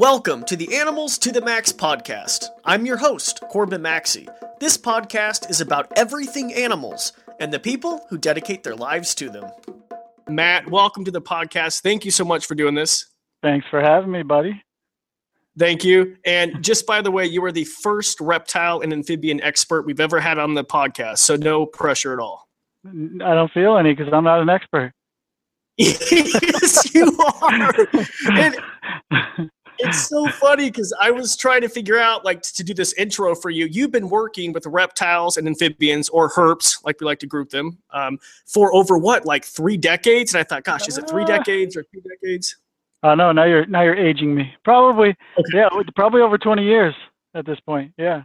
Welcome to the Animals to the Max podcast. I'm your host, Corbin Maxey. This podcast is about everything animals and the people who dedicate their lives to them. Matt, welcome to the podcast. Thank you so much for doing this. Thanks for having me, buddy. Thank you. And just by the way, you are the first reptile and amphibian expert we've ever had on the podcast, so no pressure at all. I don't feel any because I'm not an expert. yes, you are. And it's so funny because I was trying to figure out like to do this intro for you. You've been working with reptiles and amphibians or herps, like we like to group them, um, for over what, like three decades? And I thought, gosh, is it three uh. decades or two decades? Oh uh, no, now you're now you're aging me. Probably, okay. yeah, probably over twenty years at this point. Yeah.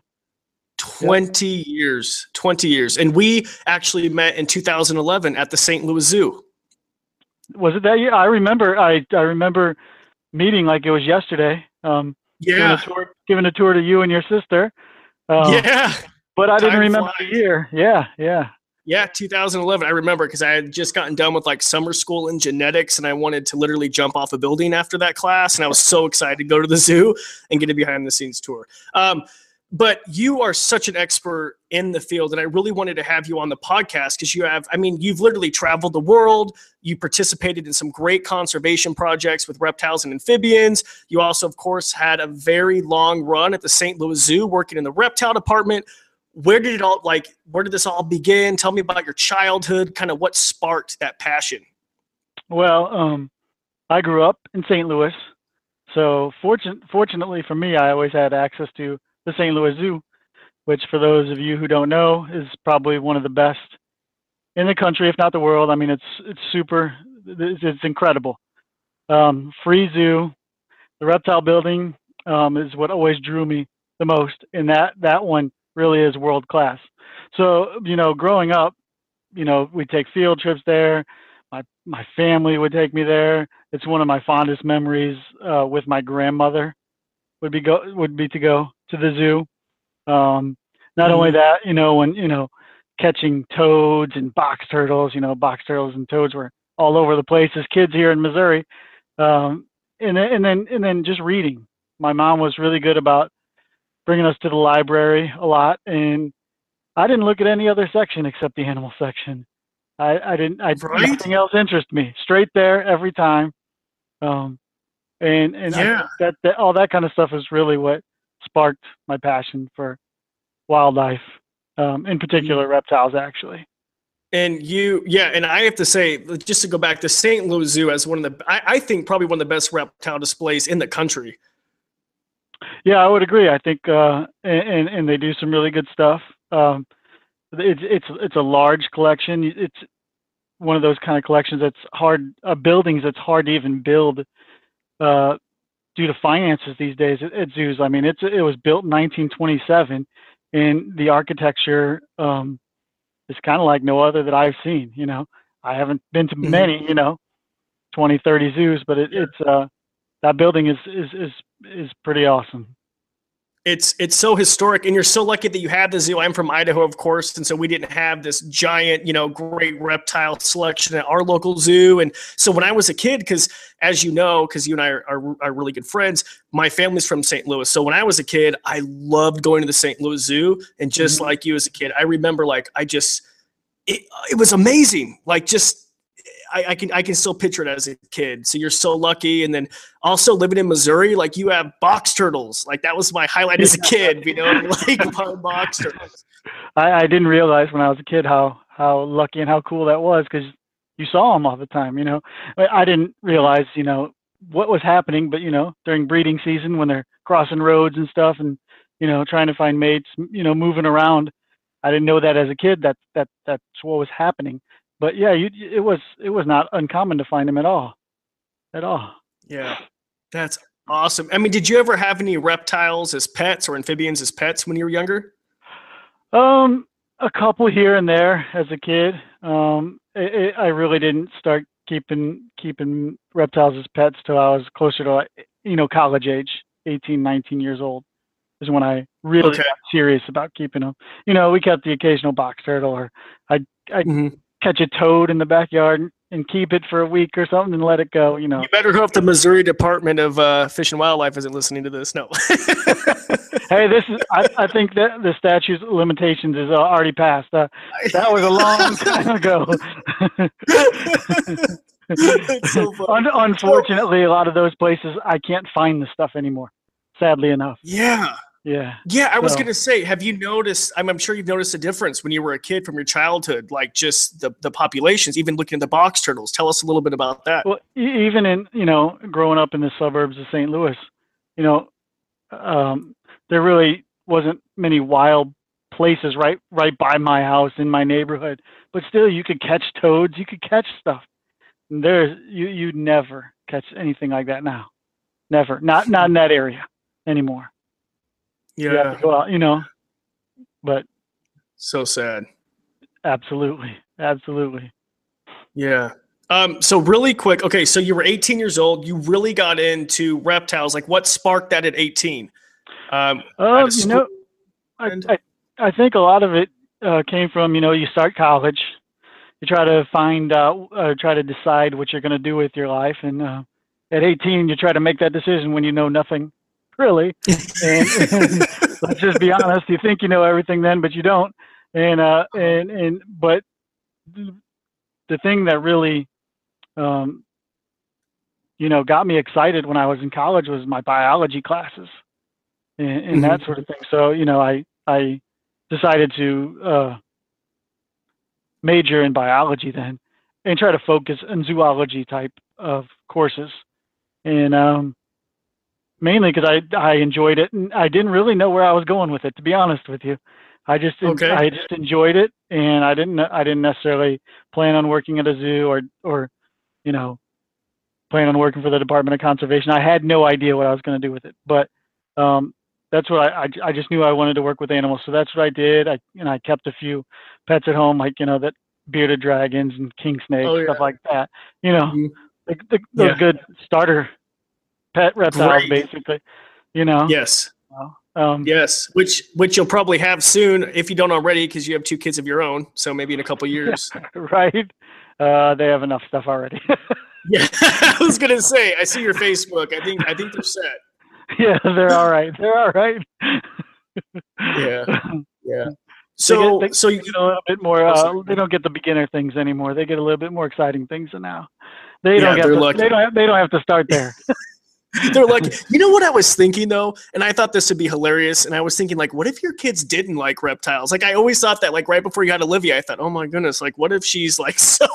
20 yep. years 20 years and we actually met in 2011 at the st louis zoo was it that year i remember i i remember meeting like it was yesterday. Um, yeah. Giving a, tour, giving a tour to you and your sister. Um, yeah. But I didn't remember flies. the year. Yeah. Yeah. Yeah, 2011. I remember because I had just gotten done with like summer school in genetics and I wanted to literally jump off a building after that class. And I was so excited to go to the zoo and get a behind the scenes tour. Um, but you are such an expert in the field and i really wanted to have you on the podcast because you have i mean you've literally traveled the world. You participated in some great conservation projects with reptiles and amphibians. You also of course had a very long run at the st louis zoo working in the reptile department. Where did it all like where did this all begin? Tell me about your childhood kind of what sparked that passion? Well um, i grew up in st louis. So fortune, fortunately for me i always had access to the St. Louis Zoo, which for those of you who don't know is probably one of the best in the country, if not the world. I mean, it's it's super, it's, it's incredible. Um, free zoo, the reptile building um, is what always drew me the most, and that that one really is world class. So you know, growing up, you know, we take field trips there. My my family would take me there. It's one of my fondest memories uh, with my grandmother. Would be go would be to go to the zoo. Um, not mm-hmm. only that, you know, when you know catching toads and box turtles, you know, box turtles and toads were all over the place as kids here in Missouri. Um, and then, and then and then just reading. My mom was really good about bringing us to the library a lot, and I didn't look at any other section except the animal section. I, I didn't. I right? nothing else interested me. Straight there every time. Um, and and yeah. I, that, that all that kind of stuff is really what sparked my passion for wildlife, um, in particular mm-hmm. reptiles, actually. And you, yeah, and I have to say, just to go back, the St. Louis Zoo as one of the, I, I think probably one of the best reptile displays in the country. Yeah, I would agree. I think, uh, and and they do some really good stuff. Um, it's it's it's a large collection. It's one of those kind of collections that's hard, uh, buildings that's hard to even build uh, due to finances these days at, at zoos. I mean, it's it was built in 1927, and the architecture um, is kind of like no other that I've seen. You know, I haven't been to mm-hmm. many, you know, 20, 30 zoos, but it, it's uh, that building is is is is pretty awesome it's it's so historic and you're so lucky that you have the zoo. I'm from idaho of course and so we didn't have this giant you know great reptile selection at our local zoo. And so when i was a kid because as you know because you and i are, are, are, really good friends my family's from st louis. So when i was a kid i loved going to the st louis zoo. And just mm-hmm. like you as a kid i remember like i just it, it was amazing. Like just I, I, can I can still picture it as a kid. So you're so lucky. And then also living in Missouri, like you have box turtles. Like that was my highlight as a kid, you know, like box turtles. I, I didn't realize when I was a kid how how lucky and how cool that was because you saw them all the time. You know, I didn't realize you know what was happening, but you know during breeding season when they're crossing roads and stuff, and you know trying to find mates, you know moving around. I didn't know that as a kid that that that's what was happening but yeah, you, it was it was not uncommon to find them at all, at all. Yeah, that's awesome. I mean, did you ever have any reptiles as pets or amphibians as pets when you were younger? Um, a couple here and there as a kid. Um, it, it, I really didn't start keeping keeping reptiles as pets till I was closer to you know college age, 18, 19 years old is when I really okay. got serious about keeping them. You know, we kept the occasional box turtle, or I I mm-hmm catch a toad in the backyard, and keep it for a week or something and let it go. You know. You better hope the Missouri Department of uh, Fish and Wildlife isn't listening to this. No. hey, this is. I, I think that the statute of limitations is uh, already passed. Uh, that was a long time ago. so Un- unfortunately, a lot of those places I can't find the stuff anymore. Sadly enough. Yeah. Yeah. Yeah, I was gonna say, have you noticed? I'm, I'm, sure you've noticed a difference when you were a kid from your childhood, like just the the populations, even looking at the box turtles. Tell us a little bit about that. Well, even in you know, growing up in the suburbs of St. Louis, you know, um, there really wasn't many wild places right right by my house in my neighborhood, but still, you could catch toads, you could catch stuff. And there's you you never catch anything like that now, never, not not in that area anymore. Yeah. You, out, you know, but so sad. Absolutely. Absolutely. Yeah. Um, so really quick, okay, so you were 18 years old. You really got into reptiles. Like, what sparked that at 18? Um, uh, you know, I, I, I think a lot of it uh, came from you know you start college, you try to find out, uh, try to decide what you're going to do with your life, and uh, at 18 you try to make that decision when you know nothing really. And, and let's just be honest, you think you know everything then, but you don't. And uh, and and but the thing that really, um, you know, got me excited when I was in college was my biology classes and, and mm-hmm. that sort of thing. So you know, I I decided to uh, major in biology then and try to focus on zoology type of courses. And um, mainly because I I enjoyed it and I didn't really know where I was going with it. To be honest with you, I just okay. I just enjoyed it and I didn't I didn't necessarily plan on working at a zoo or or you know plan on working for the Department of Conservation. I had no idea what I was going to do with it, but um, that's what I, I I just knew I wanted to work with animals, so that's what I did. I know I kept a few pets at home, like you know that bearded dragons and king snakes, oh, yeah. stuff like that. You know, mm-hmm. the, the, those yeah. good starter pet reptiles, Great. basically. You know. Yes. Um, yes, which which you'll probably have soon if you don't already, because you have two kids of your own. So maybe in a couple years. right. Uh, they have enough stuff already. yeah, I was gonna say. I see your Facebook. I think I think they're set. Yeah, they're all right. They're all right. yeah. Yeah. So, they get, they so you know, a bit more. Uh, they don't get the beginner things anymore. They get a little bit more exciting things now. They don't get. To, they don't. Have, they don't have to start there. They're like, you know what I was thinking though, and I thought this would be hilarious. And I was thinking, like, what if your kids didn't like reptiles? Like, I always thought that, like, right before you had Olivia, I thought, oh my goodness, like, what if she's like so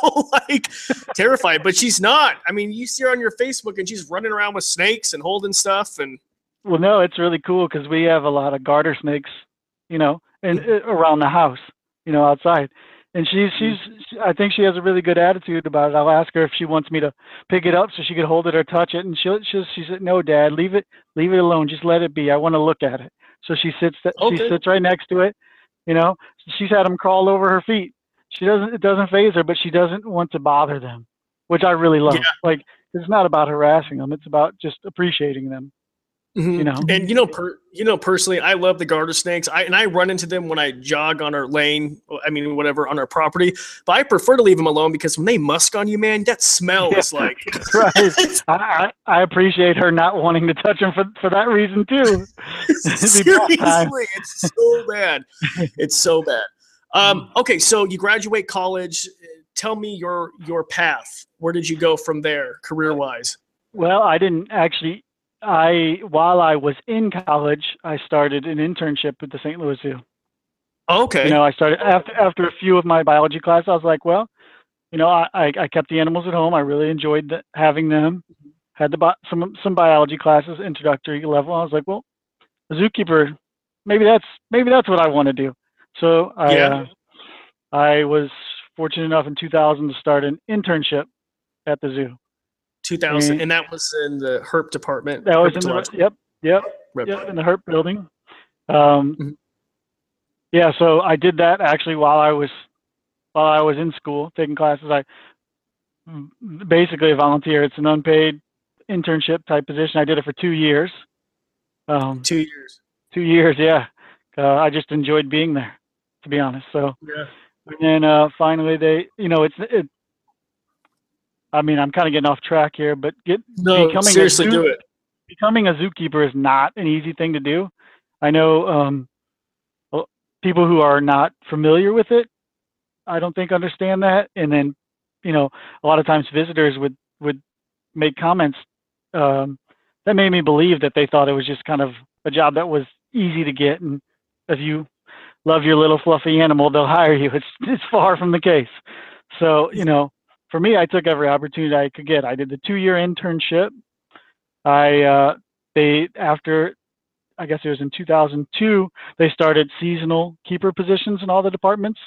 like terrified? But she's not. I mean, you see her on your Facebook, and she's running around with snakes and holding stuff. And well, no, it's really cool because we have a lot of garter snakes, you know, and uh, around the house, you know, outside and she's hmm. she's I think she has a really good attitude about it. I'll ask her if she wants me to pick it up so she could hold it or touch it, and she'll she she said no, Dad, leave it leave it alone, just let it be. I want to look at it. So she sits okay. she sits right next to it. You know, she's had them crawl over her feet. She doesn't it doesn't faze her, but she doesn't want to bother them, which I really love. Yeah. Like it's not about harassing them; it's about just appreciating them. Mm-hmm. You know, and you know, per, you know, personally, I love the garter snakes. I and I run into them when I jog on our lane. I mean, whatever on our property. But I prefer to leave them alone because when they musk on you, man, that smell is like. right. I, I appreciate her not wanting to touch them for for that reason too. Seriously, it's so bad. It's so bad. Um, okay, so you graduate college. Tell me your your path. Where did you go from there, career wise? Well, I didn't actually I while I was in college, I started an internship at the St. Louis Zoo. Okay. You know, I started after after a few of my biology classes. I was like, well, you know, I I kept the animals at home. I really enjoyed the, having them. Had the some some biology classes, introductory level. I was like, well, a zookeeper, maybe that's maybe that's what I want to do. So I yeah. uh, I was fortunate enough in 2000 to start an internship at the zoo. 2000, and, and that was in the herp department. That was in the yep, yep, yep, in the herp building. Um, mm-hmm. Yeah, so I did that actually while I was while I was in school taking classes. I basically a volunteer. It's an unpaid internship type position. I did it for two years. Um, two years. Two years, yeah. Uh, I just enjoyed being there, to be honest. So, yeah. And then uh, finally, they, you know, it's it, I mean, I'm kind of getting off track here, but get No, becoming seriously, a zoo, do it. becoming a zookeeper is not an easy thing to do. I know um, people who are not familiar with it. I don't think understand that, and then you know, a lot of times visitors would would make comments um, that made me believe that they thought it was just kind of a job that was easy to get, and if you love your little fluffy animal, they'll hire you. It's it's far from the case. So you know, for me, I took every opportunity I could get. I did the two-year internship. I uh, they after I guess it was in 2002 they started seasonal keeper positions in all the departments.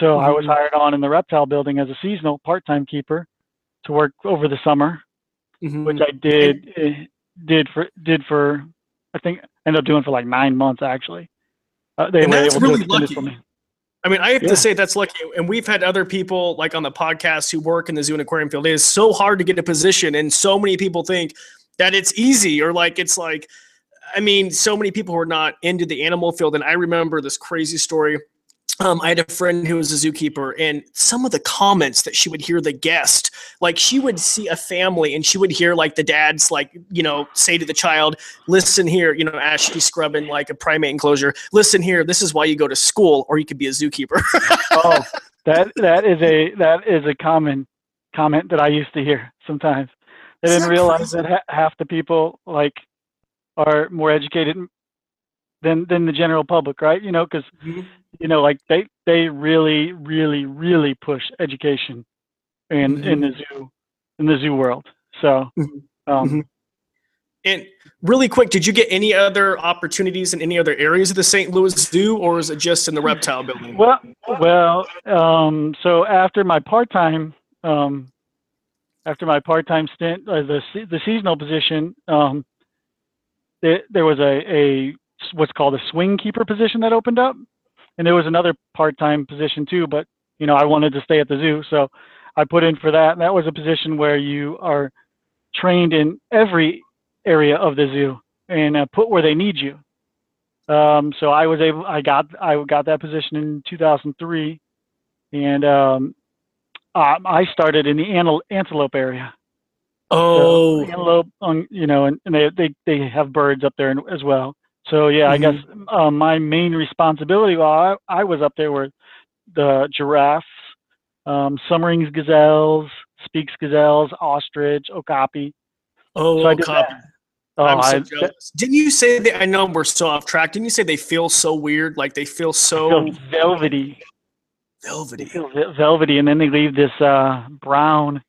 So I was Mhm. hired on in the reptile building as a seasonal part-time keeper to work over the summer, Mhm. which I did eh, did for did for I think ended up doing for like nine months actually. Uh, they And were that's able really to it lucky. for me. I mean, I have Yeah. to say that's lucky. And we've had other people like on the podcast who work in the zoo and aquarium field. It is so hard to get a position, and so many people think that it's easy or like it's like, I mean, so many people who are not into the animal field. And I remember this crazy story. Um, I had a friend who was a zookeeper, and some of the comments that she would hear the guest, like she would see a family and she would hear like the dad's like, you know, say to the child, listen here, you know, as she's scrubbing like a primate enclosure, listen here, this is why you go to school or you could be a zookeeper. oh, that that is a that is a common comment that I used to hear sometimes. I didn't realize crazy? that ha- half the people like are more educated than than the general public, right? You know, because you know, like they they really really really push education in in the zoo in the zoo world. So, Mhm. um, Mhm. And really quick, did you get any other opportunities in any other areas of the St. Louis Zoo, or is it just in the reptile building? Well, well, um, so after my part-time, um, after my part-time stint, uh, the the seasonal position, um, there, there was a, a what's called a swing keeper position that opened up, and there was another part-time position too. But you know, I wanted to stay at the zoo, so I put in for that. And that was a position where you are trained in every area of the zoo and uh, put where they need you. Um, so I was able, I got, I got that position in 2003, and um, I started in the antel- antelope area. So Oh, antelope, um, you know, and, and they, they they have birds up there as well. So yeah, I guess um, my main responsibility while I, I was up there were the giraffes, um, Soemmerring's gazelles, Speke's gazelles, ostrich, okapi. oh, So I did copy. that. Oh, I'm so I, jealous. Didn't you say that? I know we're so off track. Didn't you say they feel so weird? Like they feel so feel velvety. Velvety. feel velvety, and then they leave this uh, brown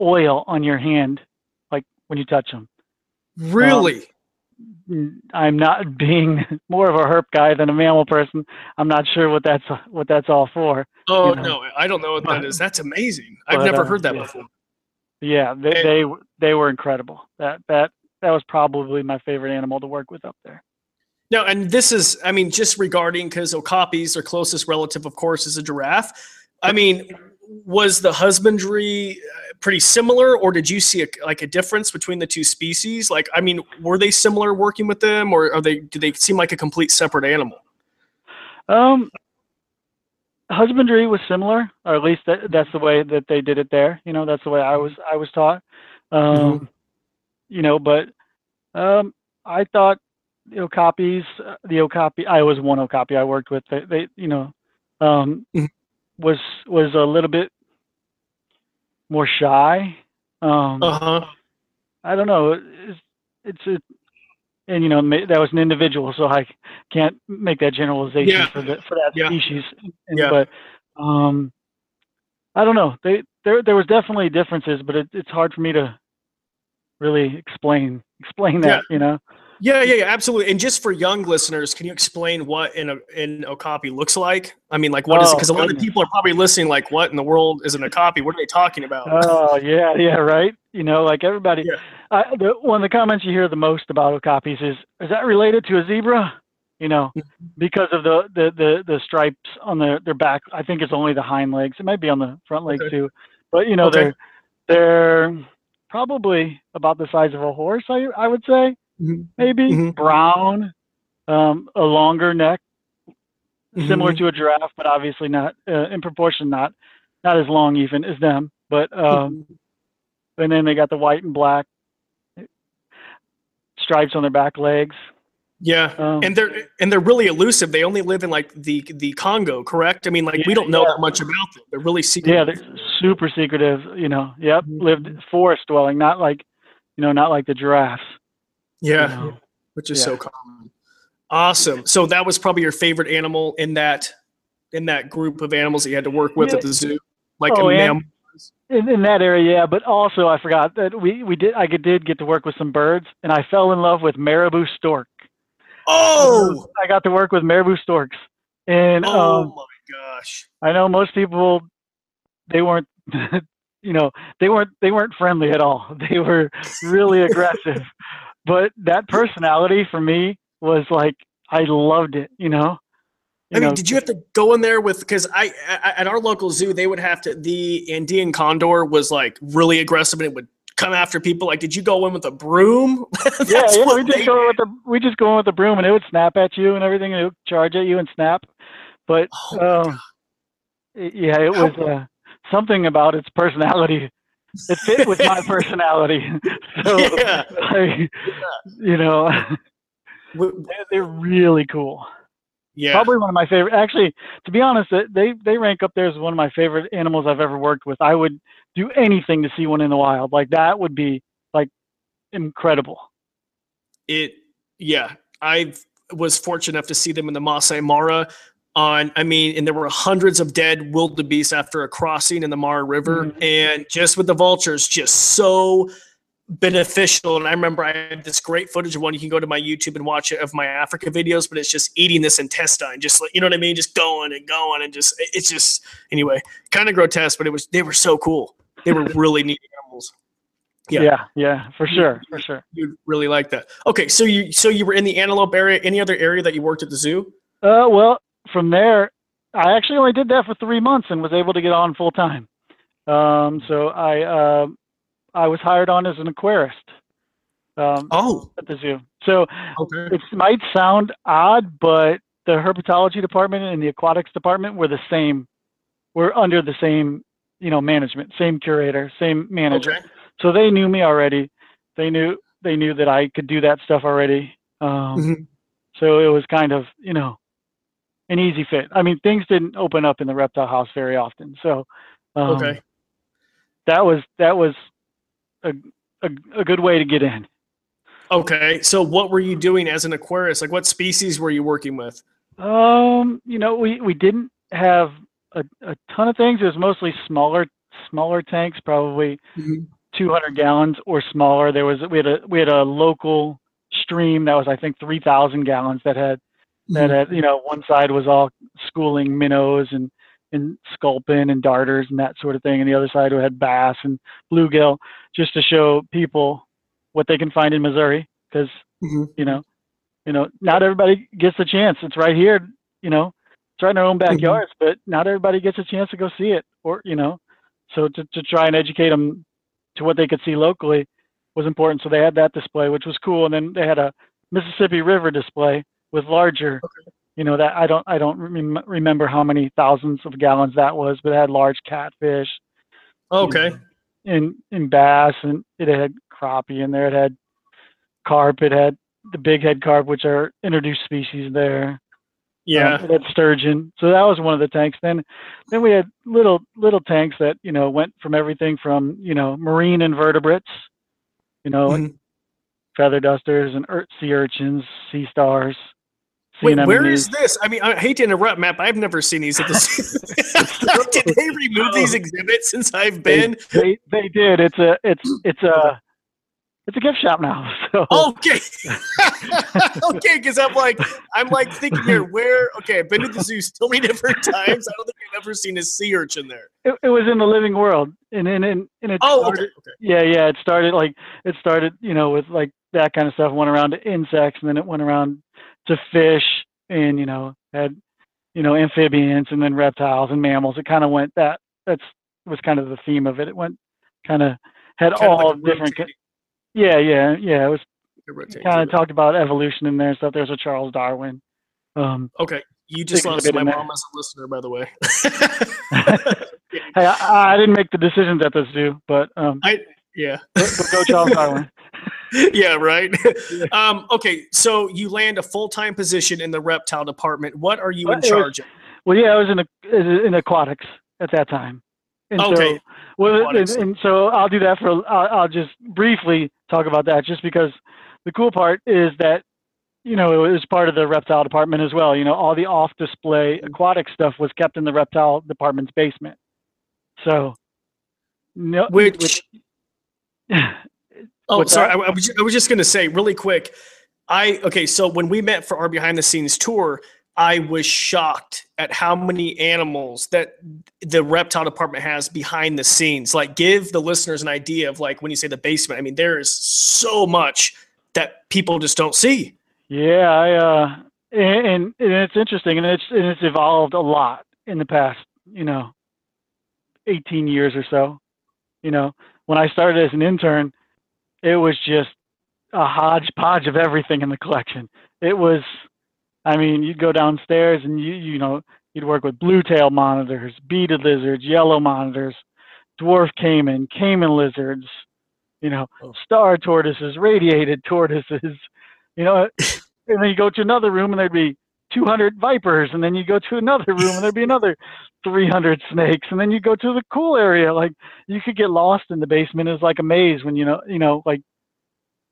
oil on your hand, like when you touch them. Really? I'm not being more of a herp guy than a mammal person. I'm not sure what that's what that's all for. oh you know. no, I don't know what that is. That's amazing. I've but, never uh, heard that yeah. before. Yeah, they, And- they they were incredible. That that that was probably my favorite animal to work with up there. No, and this is, I mean, just regarding because okapis, their closest relative, of course, is a giraffe. I mean, was the husbandry uh, pretty similar, or did you see a, like a difference between the two species? Like, I mean, were they similar working with them, or are they? Do they seem like a complete separate animal? Um, husbandry was similar, or at least that, that's the way that they did it there. You know, that's the way I was I was taught. Um, You know, but um, I thought the okapis, uh, the okapi, I was one okapi I worked with. They, they you know, um, Mhm. was was a little bit more shy. Um, Uh huh. I don't know. It's it's a, and you know that was an individual, so I can't make that generalization Yeah. for the for that Yeah. species. Yeah. But um, I don't know. They there there was definitely differences, but it, it's hard for me to really explain explain that. You know. Yeah, yeah, yeah, absolutely. And just for young listeners, can you explain what an an okapi looks like? I mean, like, what is it? Oh, Because a lot of people are probably listening, like, what in the world is an okapi? What are they talking about? Oh yeah, yeah, right. You know, like everybody. Yeah. I, the, one of the comments you hear the most about okapis is, "Is that related to a zebra?" You know, Mm-hmm. because of the, the the the stripes on their their back. I think it's only the hind legs. It might be on the front legs Okay. too, but you know Okay. they're they're probably about the size of a horse. I I would say. Maybe Mhm. brown, um, a longer neck, similar Mhm. to a giraffe, but obviously not uh, in proportion not not as long even as them. But um, and then they got the white and black stripes on their back legs. Yeah, Um, and they're and they're really elusive. They only live in like the the Congo, correct? I mean, like we don't know yeah. that much about them. They're really secret. Yeah, they're super secretive. You know, yep, Mhm. lived forest dwelling, not like, you know, not like the giraffes. You yeah, know. which is yeah. so common. Awesome. So that was probably your favorite animal in that in that group of animals that you had to work with Yeah. at the zoo, like Oh, a mammal. In, in that area, yeah. But also, I forgot that we we did I did get to work with some birds, and I fell in love with marabou stork. Oh, I got to work with marabou storks, and oh um, my gosh. I know most people they weren't you know they weren't they weren't friendly at all. They were really aggressive. But that personality for me was like I loved it, you know. You I mean, know, did you have to go in there with because I, I at our local zoo they would have to the Andean condor was like really aggressive and it would come after people. Like, did you go in with a broom? yeah, yeah, we just they go with the we just go in with the broom and it would snap at you and everything and it would charge at you and snap. But Oh um, yeah, it was uh, something about its personality. It fit with my personality. so Yeah. like, you know, they're, really cool. Yeah. Probably one of my favorite. Actually, to be honest, they- they they rank up there as one of my favorite animals I've ever worked with. I would do anything to see one in the wild. Like that would be like incredible. it yeah i was fortunate enough to see them in the Masai Mara on I mean and there were hundreds of dead wildebeest after a crossing in the Mara River Mhm. and just with the vultures just so beneficial and I remember I had this great footage of one you can go to my YouTube and watch it of my Africa videos but it's just eating this intestine just like you know what I mean just going and going and just it's just anyway kind of grotesque but it was they were so cool they were really neat animals Yeah. Yeah, yeah, for sure, for sure. you'd really like that. Okay, so you so you were in the antelope area. Any other area that you worked at the zoo? Uh, well, from there, I actually only did that for three months and was able to get on full time. Um, so I uh, I was hired on as an aquarist um, Oh, at the zoo. So okay. it might sound odd, but the herpetology department and the aquatics department were the same. We're under the same, you know, management, same curator, same manager. Okay. So they knew me already. They knew they knew that I could do that stuff already. Um, Mhm. So it was kind of, you know, an easy fit. I mean, things didn't open up in the reptile house very often. So um, Okay. that was that was a, a a good way to get in. Okay. So what were you doing as an aquarist? Like what species were you working with? Um, you know, we we didn't have a, a ton of things. It was mostly smaller smaller tanks, probably 200 gallons or smaller. There was we had a we had a local stream that was I think 3,000 gallons that had that had you know one side was all schooling minnows and and sculpin and darters and that sort of thing, and the other side had bass and bluegill, just to show people what they can find in Missouri, because Mhm. you know, you know, not everybody gets a chance. It's right here, you know, it's right in our own backyards, but not everybody gets a chance to go see it, or you know, so to to try and educate them to what they could see locally was important. So they had that display, which was cool, and then they had a Mississippi River display with larger, you know, that I don't I don't rem- remember how many thousands of gallons that was, but it had large catfish Okay. and and bass, and it had crappie in there. It had carp. It had the big head carp, which are introduced species there. Yeah. Um, it had sturgeon. So that was one of the tanks. Then then we had little little tanks that you know went from everything from you know marine invertebrates, you know, Mhm. feather dusters and ur- sea urchins, sea stars. Sea Wait, where anemones. is this? I mean, I hate to interrupt, Matt, but I've never seen these at the zoo. Did they remove these exhibits since I've They, been? they they did. It's a it's it's a it's a gift shop now. So Okay. okay, because I'm like, I'm like thinking here, where? Okay, I've been to the zoo so many different times. I don't think I've ever seen a sea urchin there. it, it was in the living world, and and and, and it Oh, started, okay. Okay. yeah yeah it started like it started you know with like that kind of stuff went around to insects and then it went around to fish and you know had you know amphibians and then reptiles and mammals it kind of went that that's was kind of the theme of it it went kind of had Kind all like different yeah yeah yeah it was kind of talked about evolution in there and stuff there's a charles darwin um Okay, you just lost my mom as a listener, by the way. hey I, I didn't make the decisions at the zoo but um I Yeah. But, but go Charles Darwin. yeah, right. Um, okay, so you land a full time position in the reptile department. What are you in it was- charge of? Well, yeah, I was in a, in aquatics at that time. And Okay. So, well, and, and so I'll do that for. I'll, I'll just briefly talk about that, just because the cool part is that, you know, it was part of the reptile department as well. You know, all the off-display aquatic stuff was kept in the reptile department's basement. So, no, Which Oh, What's sorry. I. I was, I was just going to say really quick. I okay. So when we met for our behind the scenes tour, I was shocked at how many animals that the reptile department has behind the scenes. Like, give the listeners an idea of like when you say the basement. I mean, there is so much that people just don't see. Yeah, I uh, and, and and it's interesting, and it's and it's evolved a lot in the past, you know, eighteen years or so. You know, when I started as an intern, it was just a hodgepodge of everything in the collection. It was, I mean, you'd go downstairs and you you know you'd work with blue tail monitors, beaded lizards, yellow monitors, dwarf caiman, caiman lizards, you know, Oh. star tortoises, radiated tortoises, you know, and then you go to another room and there'd be 200 vipers, and then you go to another room and there'd be another 300 snakes, and then you go to the cool area. Like you could get lost in the basement. It's like a maze when you know, you know, like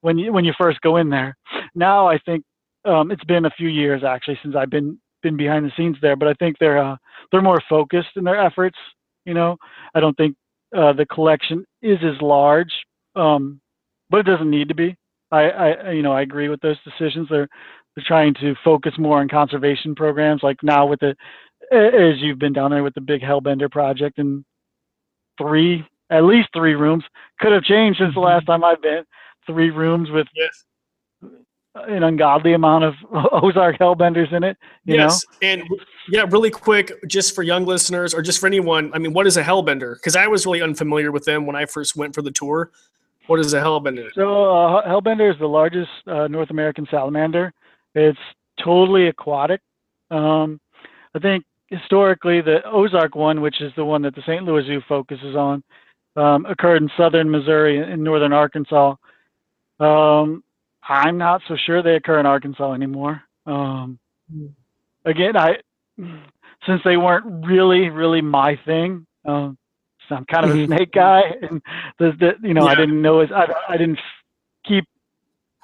when you when you first go in there. Now I think um, it's been a few years actually since I've been been behind the scenes there, but I think they're uh, they're more focused in their efforts. You know, I don't think uh, the collection is as large, um, but it doesn't need to be. I, I you know I agree with those decisions. They're they're trying to focus more on conservation programs, like now with the as you've been down there with the big Hellbender project and three at least three rooms could have changed since the last time I've been. Three rooms with Yes. an ungodly amount of Ozark Hellbenders in it. You yes. And yeah, really quick, just for young listeners or just for anyone. I mean, what is a hellbender? Because I was really unfamiliar with them when I first went for the tour. What is a hellbender? So uh, Hellbender is the largest uh, North American salamander. It's totally aquatic. Um, I think historically the Ozark one, which is the one that the St. Louis Zoo focuses on, um, occurred in southern Missouri and northern Arkansas. Um, I'm not so sure they occur in Arkansas anymore. Um, again, I since they weren't really, really my thing. Um, so I'm kind of a snake guy, and the, the you know I didn't know as I, I didn't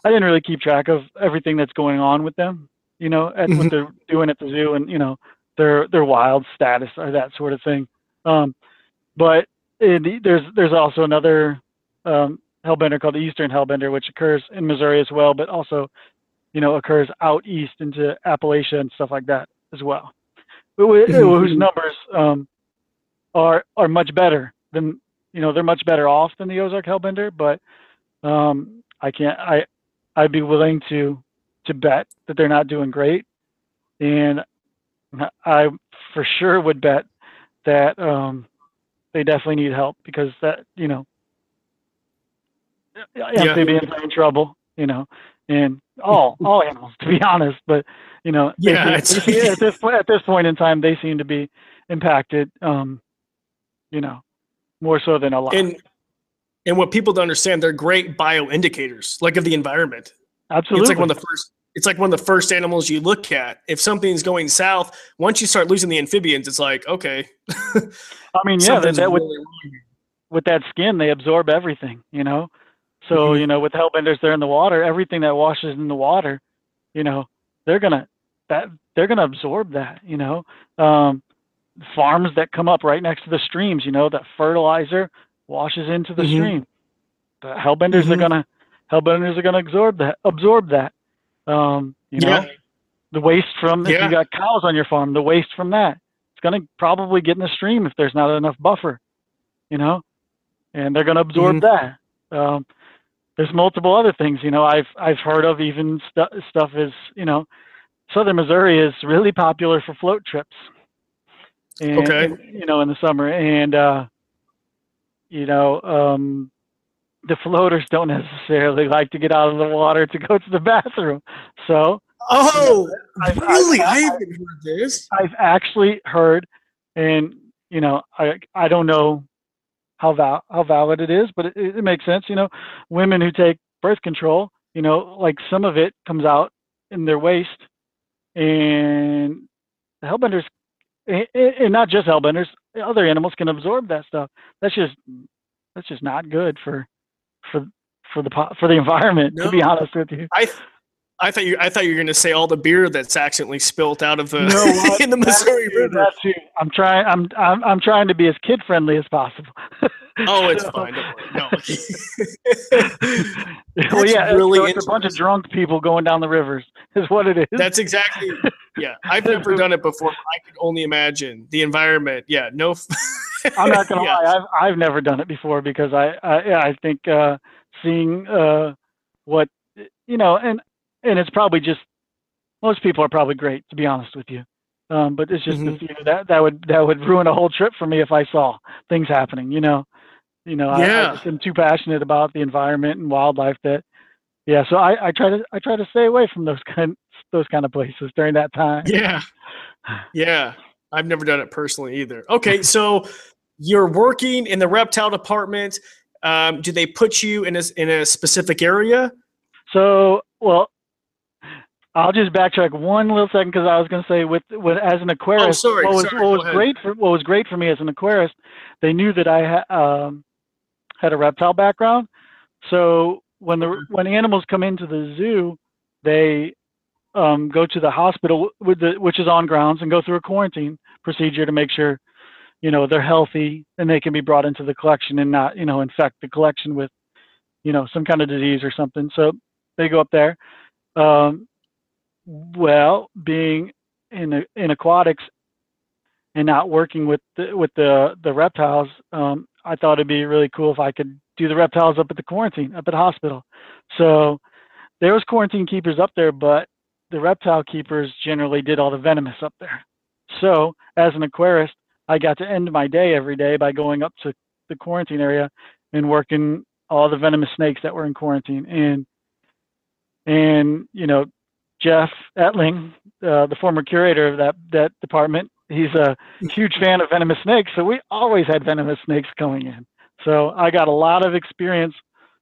I didn't really keep track of everything that's going on with them. You know, at what Mhm. they're doing at the zoo, and you know their their wild status or that sort of thing. Um, but it, there's there's also another um, hellbender called the Eastern hellbender, which occurs in Missouri as well, but also you know occurs out east into Appalachia and stuff like that as well. Who- who-. Whose numbers um, are are much better than you know they're much better off than the Ozark hellbender, but um, I can't I I'd be willing to to bet that they're not doing great, and I for sure would bet that um, they definitely need help because that you know amphibians are in trouble, you know, and all all animals to be honest, but you know Yeah, seem- it's- they seem- at this point at this point in time they seem to be impacted, um, you know, more so than a lot. And and what people don't understand, they're great bio indicators, like of the environment. Absolutely, It's like one of the first. It's like one of the first animals you look at. If something's going south, once you start losing the amphibians, it's like okay, I mean, yeah, that, that with really with that skin, they absorb everything, you know. So Mhm. you know, with hellbenders, they're in the water. Everything that washes in the water, you know, they're gonna that they're gonna absorb that. You know, um, farms that come up right next to the streams, you know, that fertilizer washes into the Mhm. stream. The hellbenders are Mhm. gonna hellbenders are gonna absorb that absorb that. Um, you know, Yeah. the waste from if you got cows on your farm, the waste from that, it's gonna probably get in the stream if there's not enough buffer. You know, and they're gonna absorb Mhm. that. Um, there's multiple other things, you know, I've I've heard of even stu- stuff is, you know, southern Missouri is really popular for float trips. And, Okay. You know, in the summer, and uh, you know, um, the floaters don't necessarily like to get out of the water to go to the bathroom. So Oh, I've- really? I've- I haven't heard this. I've actually heard, and you know, I I don't know how val- how valid it is, but it, it makes sense. You know, women who take birth control, you know, like some of it comes out in their waste, and the hellbenders, and not just hellbenders, other animals can absorb that stuff. That's just that's just not good for for for the for the environment. No, to be honest with you, I I thought you I thought you were going to say all the beer that's accidentally spilt out of uh, the no, in the Missouri River. I'm trying I'm I'm I'm trying to be as kid friendly as possible. oh, it's fine. No. well, yeah, really it's a bunch of drunk people going down the rivers. Is what it is. That's exactly. Yeah, I've never done it before. I can only imagine the environment. Yeah, no. I'm not gonna yeah. lie. I've I've never done it before because I I I think uh, seeing uh, what you know and and it's probably just most people are probably great to be honest with you. Um, but it's just mm-hmm. the fear that that would that would ruin a whole trip for me if I saw things happening. You know, you know, yeah. I, am too passionate about the environment and wildlife that, yeah. So I, I try to I try to stay away from those kind those kind of places during that time. Yeah, yeah. I've never done it personally either. Okay, so you're working in the reptile department. Um, do they put you in a in a specific area? So, well, I'll just backtrack one little second because I was going to say with, with as an aquarist, oh, sorry, what was, sorry, what was great for what was great for me as an aquarist, they knew that I ha, um, had a reptile background. So when the mm-hmm. when animals come into the zoo, they um, go to the hospital with the which is on grounds and go through a quarantine procedure to make sure you know they're healthy and they can be brought into the collection and not you know infect the collection with you know some kind of disease or something. So they go up there. Um, well, being in in aquatics and not working with the, with the the reptiles, um, I thought it'd be really cool if I could do the reptiles up at the quarantine, up at the hospital. So there was quarantine keepers up there, but the reptile keepers generally did all the venomous up there. So as an aquarist, I got to end my day every day by going up to the quarantine area and working all the venomous snakes that were in quarantine. And and you know Jeff Ettling, uh, the former curator of that that department, he's a huge fan of venomous snakes. So we always had venomous snakes coming in. So I got a lot of experience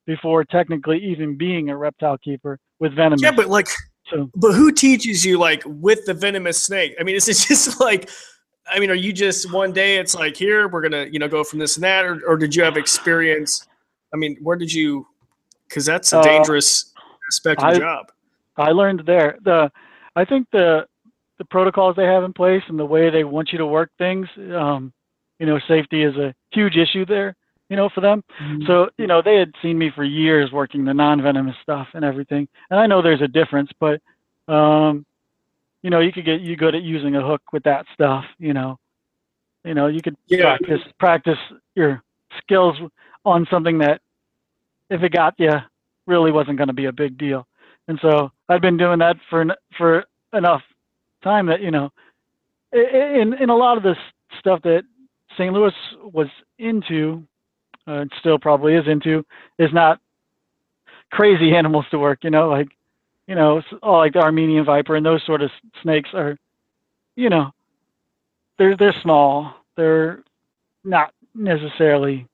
before technically even being a reptile keeper with venomous. Yeah, but like, so, but who teaches you like with the venomous snake? I mean, is it just like, I mean, are you just one day it's like here we're gonna you know go from this and that, or, or did you have experience? I mean, where did you? Because that's a uh, dangerous uh, aspect of the job. I learned there. The I think the the protocols they have in place and the way they want you to work things, um, you know, safety is a huge issue there, you know, for them. Mm-hmm. So, you know, they had seen me for years working the non-venomous stuff and everything. And I know there's a difference, but um, you know, you could get you good at using a hook with that stuff, you know. You know, you could yeah. practice practice your skills on something that if it got you really wasn't going to be a big deal. And so I've been doing that for for enough time that you know, in in a lot of this stuff that St. Louis was into, uh, still probably is into, is not crazy animals to work. You know, like you know, all like the Armenian viper and those sort of snakes are, you know, they're they're small. They're not necessarily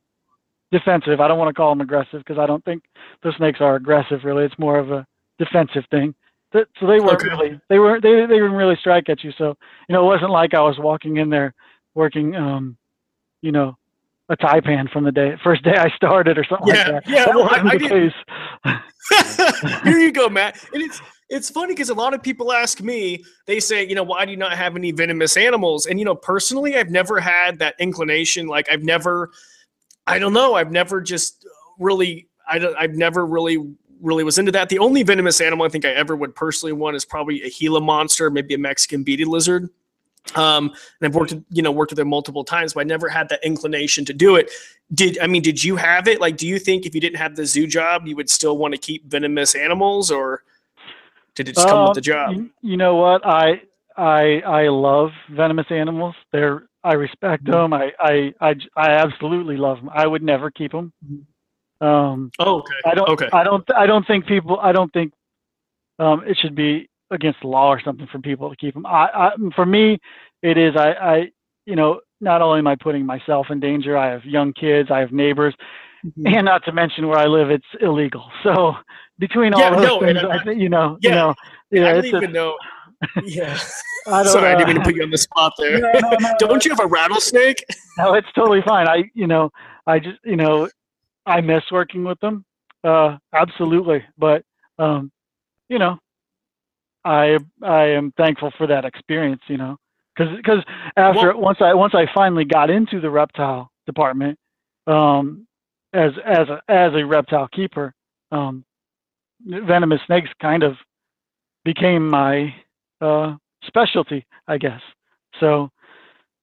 defensive. I don't want to call them aggressive because I don't think the snakes are aggressive. Really, it's more of a defensive thing. So they weren't okay. really they were they they didn't really strike at you. So you know it wasn't like I was walking in there working um you know a taipan from the day first day I started or something yeah, like that. Yeah, that well, I, I Here you go, Matt. And it's it's funny because a lot of people ask me, they say, you know, why do you not have any venomous animals? And you know, personally, I've never had that inclination. Like I've never, I don't know, I've never just really, I don't, I've never really really was into that. The only venomous animal I think I ever would personally want is probably a Gila monster, maybe a Mexican beaded lizard. Um, and I've worked, you know, worked with them multiple times, but I never had that inclination to do it. Did I mean, did you have it? Like, do you think if you didn't have the zoo job, you would still want to keep venomous animals, or did it just come with the um, job? You, know what? I I I love venomous animals. They're I respect mm-hmm. them. I I I, I absolutely love them. I would never keep them. Mm-hmm. Um, oh, okay. I don't. Okay. I don't. I don't think people. I don't think um, it should be against the law or something for people to keep them. I, I for me, it is. I, I, you know, not only am I putting myself in danger, I have young kids, I have neighbors, Mhm. and not to mention where I live, it's illegal. So between all Yeah, those no, things, I- I think you know, yeah, you know, I don't it's a, even know. Yeah. I don't, Sorry, I uh, didn't mean to put you on the spot there. No, no, no, don't you have a rattlesnake? no, it's totally fine. I, you know, I just, you know, I miss working with them, uh, absolutely. But, um, you know, I, I am thankful for that experience. You know, because, because after Well- once I, once I finally got into the reptile department, um, as, as a, as a reptile keeper, um, venomous snakes kind of became my, uh, specialty, I guess. So,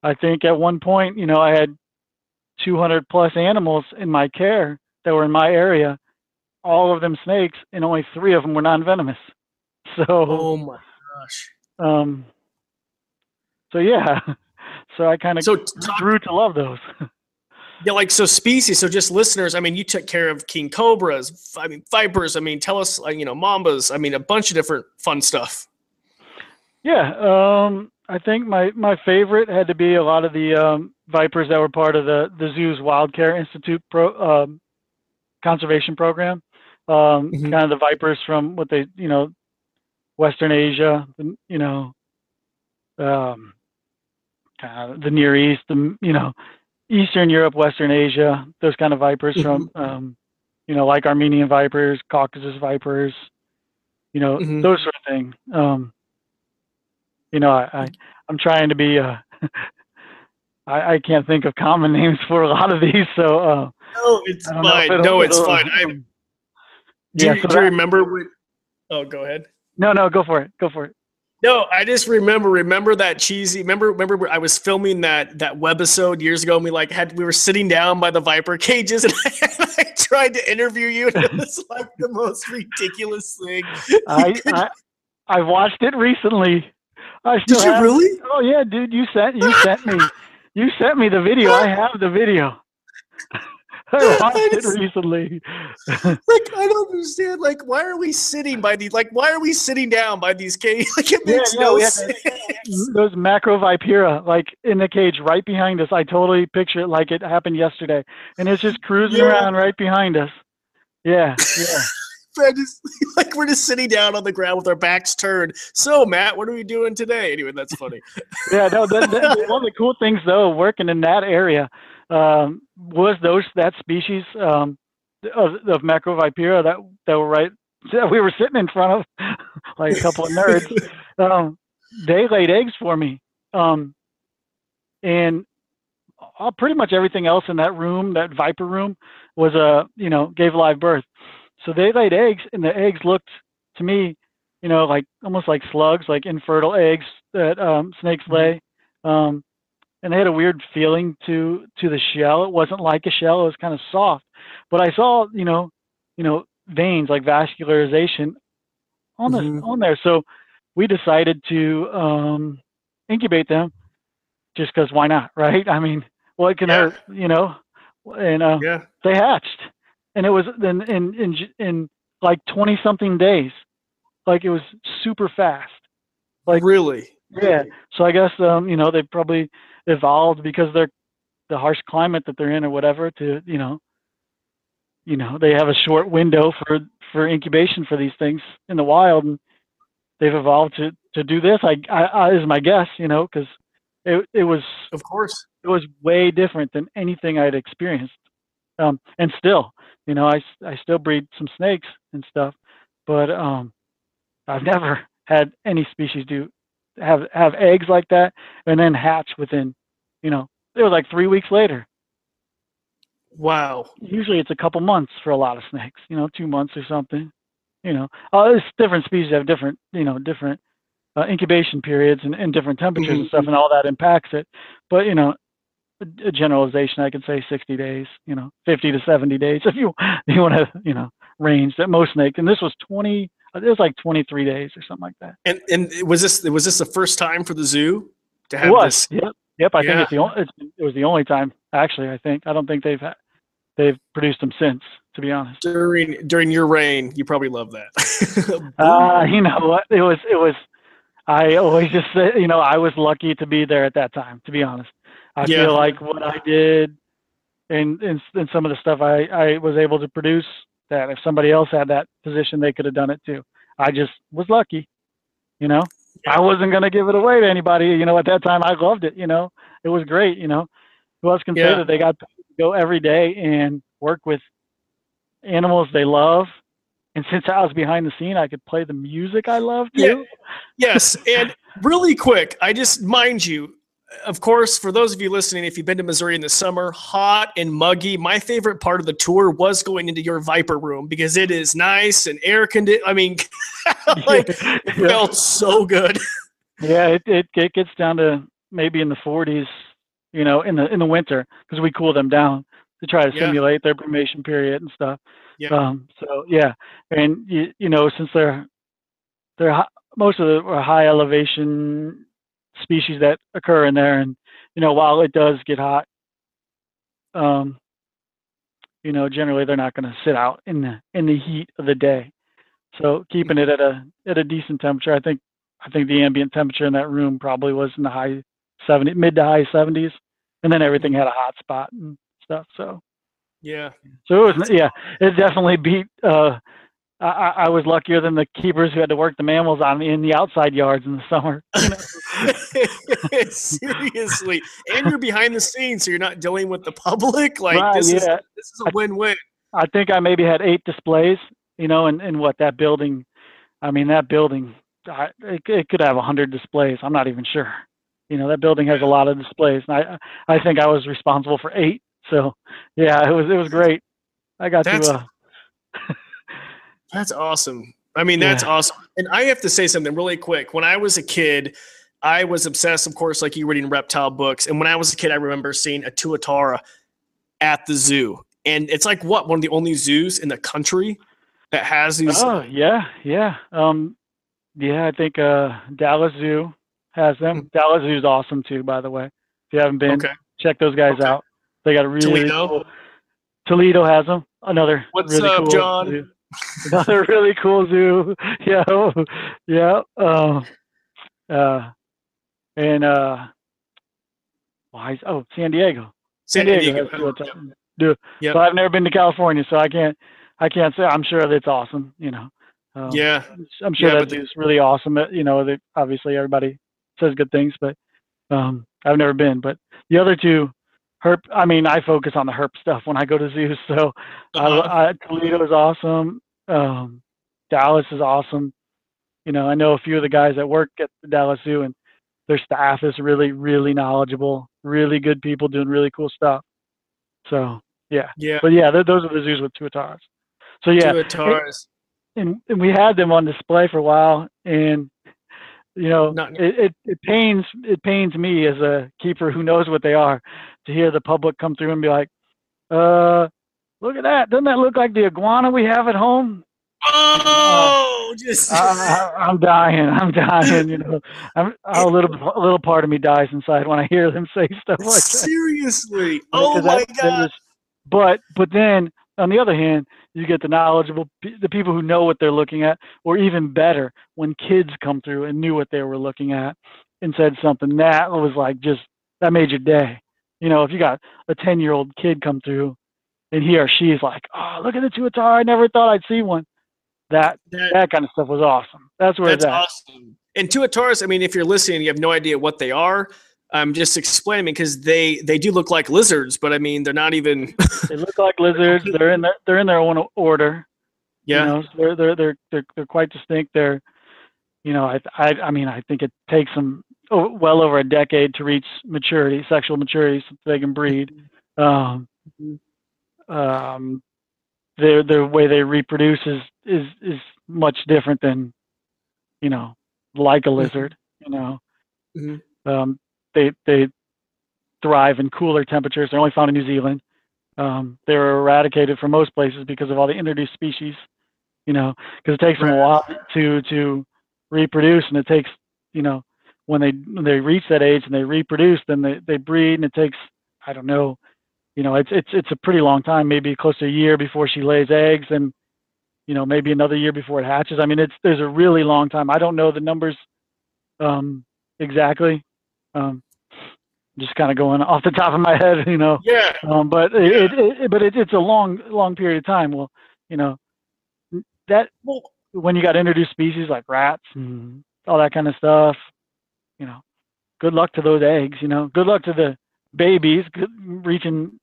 I think at one point, you know, I had 200 plus animals in my care that were in my area, all of them snakes, and only three of them were non-venomous. So, Oh my gosh. um, so yeah, so I kind of So talk, grew to love those. yeah, like so species. So just listeners. I mean, you took care of king cobras. I mean, vipers. I mean, tell us. uh, You know, mambas. I mean, a bunch of different fun stuff. Yeah, um, I think my my favorite had to be a lot of the um, vipers that were part of the the zoo's Wild Care Institute pro um, conservation program. Um, Mhm. Kind of the vipers from what they you know, Western Asia, you know, um, kind of the Near East, the you know, Eastern Europe, Western Asia, those kind of vipers from um, you know, like Armenian vipers, Caucasus vipers, you know, Mhm. those sort of thing. You know, I, I I'm trying to be uh I, I can't think of common names for a lot of these, so uh No, it's I don't know if fine. No, it's fine. I, do, Yeah, you, so do you remember when? Oh, go ahead. no, no, go for it. Go for it. No, I just remember remember that cheesy. Remember remember I was filming that that webisode years ago, and we like had we were sitting down by the viper cages, and I, I tried to interview you, and it was like the most ridiculous thing. I, I I watched it recently. I still Did you have- really? Oh yeah, dude, you sent you sent me you sent me the video. I have the video. I watched it recently. Like I don't understand. Like why are we sitting by these? Like why are we sitting down by these cages? Like it Yeah, makes yeah, no we had sense. Those macrovipera, like in the cage right behind us. I totally picture it like it happened yesterday, and it's just cruising Yeah. around right behind us. Yeah, yeah. Just, like we're just sitting down on the ground with our backs turned. So Matt, what are we doing today? Anyway, that's funny. yeah, no. That, that, one of the cool things though, working in that area, um, was those that species um, of, of macrovipera that that were right that we were sitting in front of, like a couple of nerds. Um, they laid eggs for me, um, and uh, pretty much everything else in that room, that viper room, was a you know gave live birth. So they laid eggs, and the eggs looked to me, you know, like almost like slugs, like infertile eggs that um, snakes lay. Um, and they had a weird feeling to to the shell. It wasn't like a shell; it was kind of soft. But I saw, you know, you know, veins like vascularization on the Mhm. on there. So we decided to um, incubate them, just because why not, right? I mean, what can Yeah. hurt, you know? And uh, Yeah. they hatched, and it was in in in, in like twenty something days, like it was super fast. Like- really? Yeah. So I guess um, you know they probably evolved because they're the harsh climate that they're in or whatever to you know you know they have a short window for for incubation for these things in the wild and they've evolved to to do this i i, I is my guess you know because it it was Of course. it was way different than anything i'd experienced um and still you know I, I still breed some snakes and stuff but um i've never had any species do have have eggs like that and then hatch within you know it was like three weeks later. Wow. usually it's a couple months for a lot of snakes you know two months or something you know. Uh, it's different species have different you know different uh, incubation periods and, and different temperatures and stuff and all that impacts it but you know a, generalization i could say 60 days you know 50 to 70 days if you you want to you know range that most snakes and this was 20 it was like 23 days or something like that And and was this was this the first time for the zoo to have it was this? yep yep i think it's the only it's, it was the only time actually i think i don't think they've had they've produced them since to be honest during during your reign? You probably love that. Uh, you know what? It was, it was, I always just say, you know, I was lucky to be there at that time, to be honest. I Yeah. feel like what I did and, and and some of the stuff I, I was able to produce that if somebody else had that position they could have done it too. I just was lucky, you know. I wasn't gonna give it away to anybody, you know, at that time I loved it, you know. It was great, you know. Who else can Yeah. say that they got to go every day and work with animals they love? And since I was behind the scene, I could play the music I love Yeah. Yes, and really quick, I just mind you, of course, for those of you listening, if you've been to Missouri in the summer, hot and muggy. My favorite part of the tour was going into your Viper room because it is nice and air conditioned. I mean, like it felt so good. Yeah, it, it it gets down to maybe in the 40s, you know, in the in the winter because we cool them down to try to Yeah. simulate their brumation period and stuff. Yeah. Um, so yeah, and you, you know, since they're they're most of the are high elevation species that occur in there, and you know, while it does get hot, um, you know, generally they're not going to sit out in the in the heat of the day. So keeping it at a at a decent temperature, I think I think the ambient temperature in that room probably was in the high 70, mid to high 70s, and then everything had a hot spot and stuff. So, Yeah. so it was, yeah, it definitely beat. Uh, I, I I was luckier than the keepers who had to work the mammals on in the outside yards in the summer. You know? Seriously, and you're behind the scenes, so you're not dealing with the public. Like Right, this is this is a win-win. I think I maybe had eight displays. You know, and and what that building. I mean, that building, I, it, it could have a hundred displays. I'm not even sure. You know, that building has a lot of displays, and I I think I was responsible for eight. So, yeah, it was it was great. I got That's- to. Uh, That's awesome. I mean, that's Yeah. awesome. And I have to say something really quick. When I was a kid, I was obsessed, of course, like you reading reptile books. And when I was a kid, I remember seeing a tuatara at the zoo. And it's like what one of the only zoos in the country that has these. Oh yeah, yeah. Um, yeah, I think uh, Dallas Zoo has them. Dallas Zoo's awesome too, by the way. If you haven't been, okay. check those guys Okay. out. They got a really Toledo? cool. Toledo has them. Another What's really up, cool John? zoo. Another really cool zoo. Yeah, yeah. Um, uh, and uh, why? Oh, San Diego. San Diego Diego. has two of them. Do. Yep. So I've never been to California, so I can't. I can't say. I'm sure that it's awesome. You know. Um, Yeah. I'm sure Yeah, that but really awesome. You know, that obviously everybody says good things, but um, I've never been. But the other two, herp. I mean, I focus on the herp stuff when I go to zoos. So Uh-huh. I, I, Toledo is awesome. Um, Dallas is awesome. You know, I know a few of the guys that work at the Dallas Zoo, and their staff is really, really knowledgeable. Really good people doing really cool stuff. So yeah, Yeah. but yeah, th- those are the zoos with tuataras. So yeah, Tuataras. and, and we had them on display for a while and you know Not- it, it, it pains it pains me as a keeper who knows what they are to hear the public come through and be like uh look at that doesn't that look like the iguana we have at home Oh, just. I, i'm dying i'm dying you know I'm, a little a little part of me dies inside when i hear them say stuff like that Seriously. Oh my God. but but then on the other hand, you get the knowledgeable, the people who know what they're looking at, or even better, when kids come through and knew what they were looking at and said something that was like just that made your day. You know, if you got a ten year old kid come through and he or she is like, "Oh, look at the tuatara! I never thought I'd see one." That That- that kind of stuff was awesome. That's where That's it's at. awesome. And tuataras, I mean, if you're listening, you have no idea what they are. I'm just explaining because they they do look like lizards, but I mean, they're not even. They look like lizards. They're in their they're in their own order. yeah. You know, so they're they're they're they're they're quite distinct. They're, you know, I I I mean, I think it takes them oh, well over a decade to reach maturity, sexual maturity, so they can breed. Um, um, their their way they reproduce is is is much different than, you know, like a lizard. You know, Mhm. um, they they thrive in cooler temperatures. They're only found in New Zealand. Um, they're eradicated from most places because of all the introduced species. You know, because it takes them a while to to reproduce, and it takes you know when they when they reach that age and they reproduce, then they they breed, and it takes I don't know, you know, it's it's it's a pretty long time, maybe close to a year before she lays eggs, and you know maybe another year before it hatches. I mean, it's there's a really long time. I don't know the numbers um, exactly, um, just kind of going off the top of my head, you know. Yeah. Um, but Yeah. it, it, it but it, it's a long long period of time. Well, you know, that Well, when you got introduced species like rats and all that kind of stuff, you know, good luck to those eggs. You know, good luck to the babies good, reaching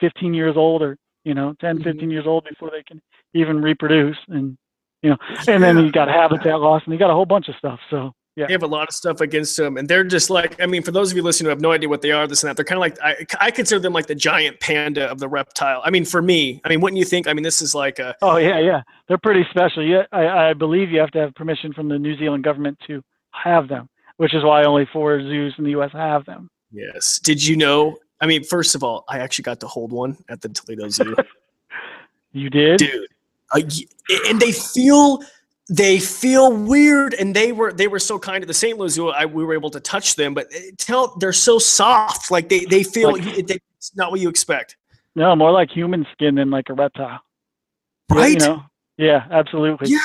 15 years old or you know 10, Mhm. 15 years old before they can even reproduce, and you know, and then you got habitat loss and you got a whole bunch of stuff. So yeah, They have a lot of stuff against them, and they're just like I mean, for those of you listening who have no idea what they are, this and that, they're kind of like I, I consider them like the giant panda of the reptile. I mean, for me, I mean, wouldn't you think? I mean, this is like a Oh yeah, yeah, they're pretty special. Yeah, I, I believe you have to have permission from the New Zealand government to have them, which is why only four zoos in the U.S. have them. yes. Did you know? I mean, first of all, I actually got to hold one at the Toledo Zoo, You did? dude. Uh, and they feel they feel weird, and they were they were so kind to the St. Louis. I, we were able to touch them, but tell they're so soft. Like they they feel like, they, it's not what you expect. No, more like human skin than like a reptile. Right? You know? Yeah, absolutely. Yeah.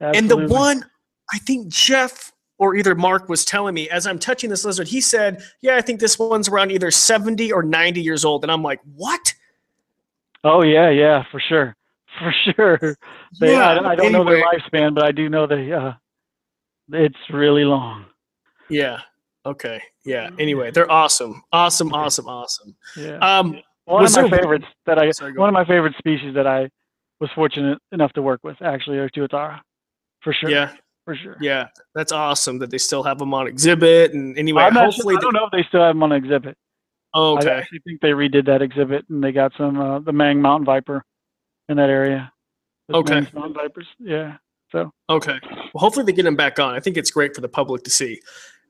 And the one, I think Jeff or either Mark was telling me as I'm touching this lizard, he said, Yeah, I think this one's around either 70 or 90 years old. And I'm like, What? Oh yeah, yeah, for sure, for sure. They, I, I don't know their lifespan, but I do know they. Uh, it's really long. Yeah. Okay. Yeah. Anyway, they're awesome. Awesome. Awesome. Awesome. Yeah. Um, one of my favorites that I sorry, one of my favorite species that I was fortunate enough to work with actually are tuatara, for sure. yeah. for sure. Yeah. That's awesome that they still have them on exhibit. And anyway, I'm not sure- hopefully, I don't know if they still have them on exhibit. oh, I actually think they redid that exhibit and they got some uh, the Mang mountain viper in that area. Okay. Vipers. Yeah. So Okay. Well, hopefully they get him back on. I think it's great for the public to see.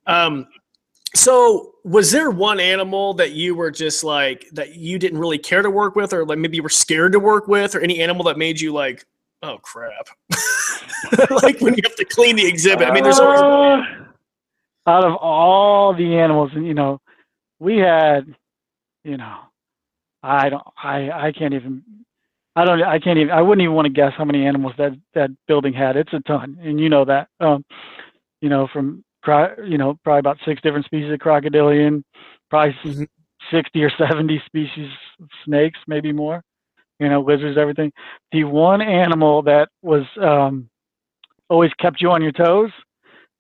Um, so was there one animal that you were just like that you didn't really care to work with, or like maybe you were scared to work with, or any animal that made you like, oh crap, like when you have to clean the exhibit? I mean, there's always Uh, out of all the animals, and you know, we had, you know, I don't, I, I can't even, I don't, I can't even, I wouldn't even want to guess how many animals that that building had. It's a ton, and you know that, um, you know, from, you know, probably about six different species of crocodilian, probably Mhm. sixty or seventy species of snakes, maybe more. You know, lizards, everything. The one animal that was um, always kept you on your toes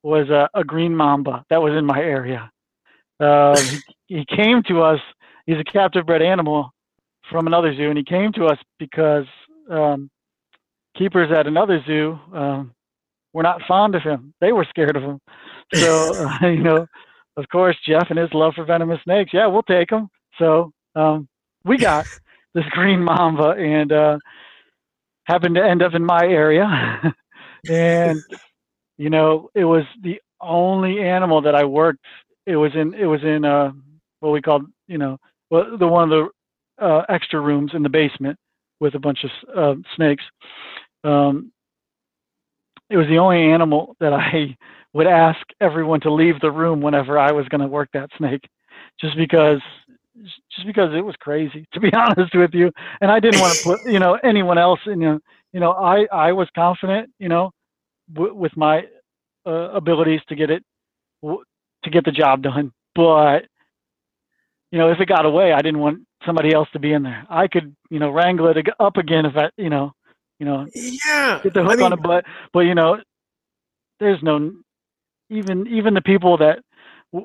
was a, a green mamba that was in my area. Uh, he, he came to us. He's a captive bred animal from another zoo, and he came to us because um, keepers at another zoo um, were not fond of him. They were scared of him. So uh, you know, of course, Jeff and his love for venomous snakes. Yeah, we'll take him. So um, we got this green mamba, and uh, happened to end up in my area, and you know, it was the only animal that I worked. It was in it was in uh, what we called you know well, the one of the uh, extra rooms in the basement with a bunch of uh, snakes. Um, it was the only animal that I would ask everyone to leave the room whenever I was going to work that snake, just because just because it was crazy to be honest with you and i didn't want to put you know anyone else in you know, you know i i was confident you know w- with my uh, abilities to get it w- to get the job done but you know if it got away i didn't want somebody else to be in there i could you know wrangle it up again if i you know you know yeah. get the I hook mean, on it but but you know there's no even even the people that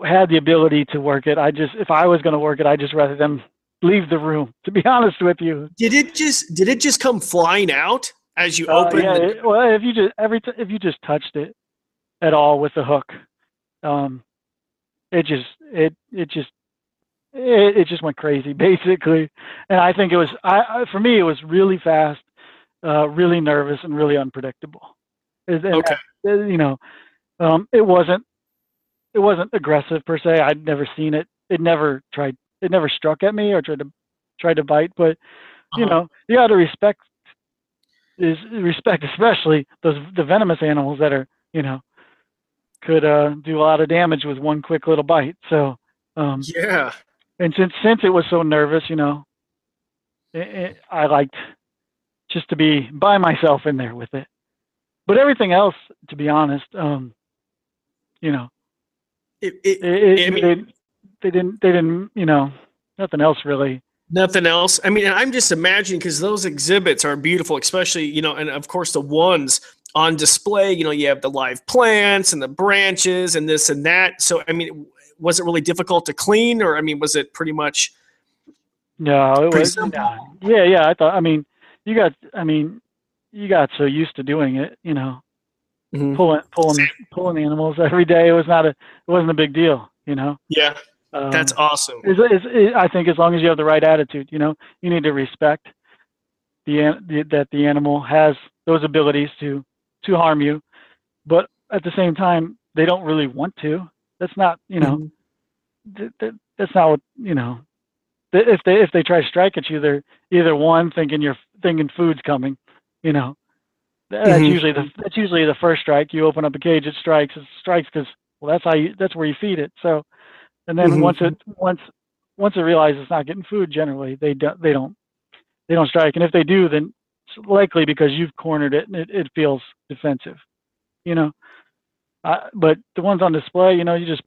had the ability to work it i just if i was going to work it i just rather them leave the room to be honest with you Did it just did it just come flying out as you Uh, opened? yeah, the, it- well if you just every t- if you just touched it at all with the hook um it just it it just it, it just went crazy basically and i think it was i, I for me it was really fast uh really nervous and really unpredictable and okay. uh, you know, um, it wasn't it wasn't aggressive per se. I'd never seen it. It never tried. It never struck at me or tried to tried to bite. But you Uh-huh. know, you got to respect is respect especially those the venomous animals that are you know could uh, do a lot of damage with one quick little bite. So um, Yeah. And since since it was so nervous, you know, it, it, I liked just to be by myself in there with it. But everything else, to be honest, um, you know, It, it, it, I it, mean- it- they didn't they didn't you know nothing else really. Nothing else. I mean, I'm just imagining because those exhibits are beautiful, especially you know, and of course the ones on display. You know, you have the live plants and the branches and this and that. So, I mean, was it really difficult to clean, or I mean, was it pretty much? No, it was. No. Yeah, yeah. I thought. I mean, you got. I mean, you got so used to doing it. You know, mm-hmm. pulling pulling pulling animals every day. It was not a. It wasn't a big deal. You know. Yeah. Um, That's awesome. It's, it's, it, I think as long as you have the right attitude, you know, you need to respect the, the that the animal has those abilities to to harm you, but at the same time, they don't really want to. That's not, you know, mm-hmm. th- th- that's not what you know. Th- if they if they try to strike at you, they're either one thinking you're thinking food's coming, you know. That's mm-hmm. usually the that's usually the first strike. You open up a cage, it strikes. It strikes because well, that's how you that's where you feed it. So, and then mm-hmm. once it once once it realizes it's not getting food, generally they don't they don't they don't strike. And if they do, then it's likely because you've cornered it and it, it feels defensive, you know. Uh, but the ones on display, you know, you just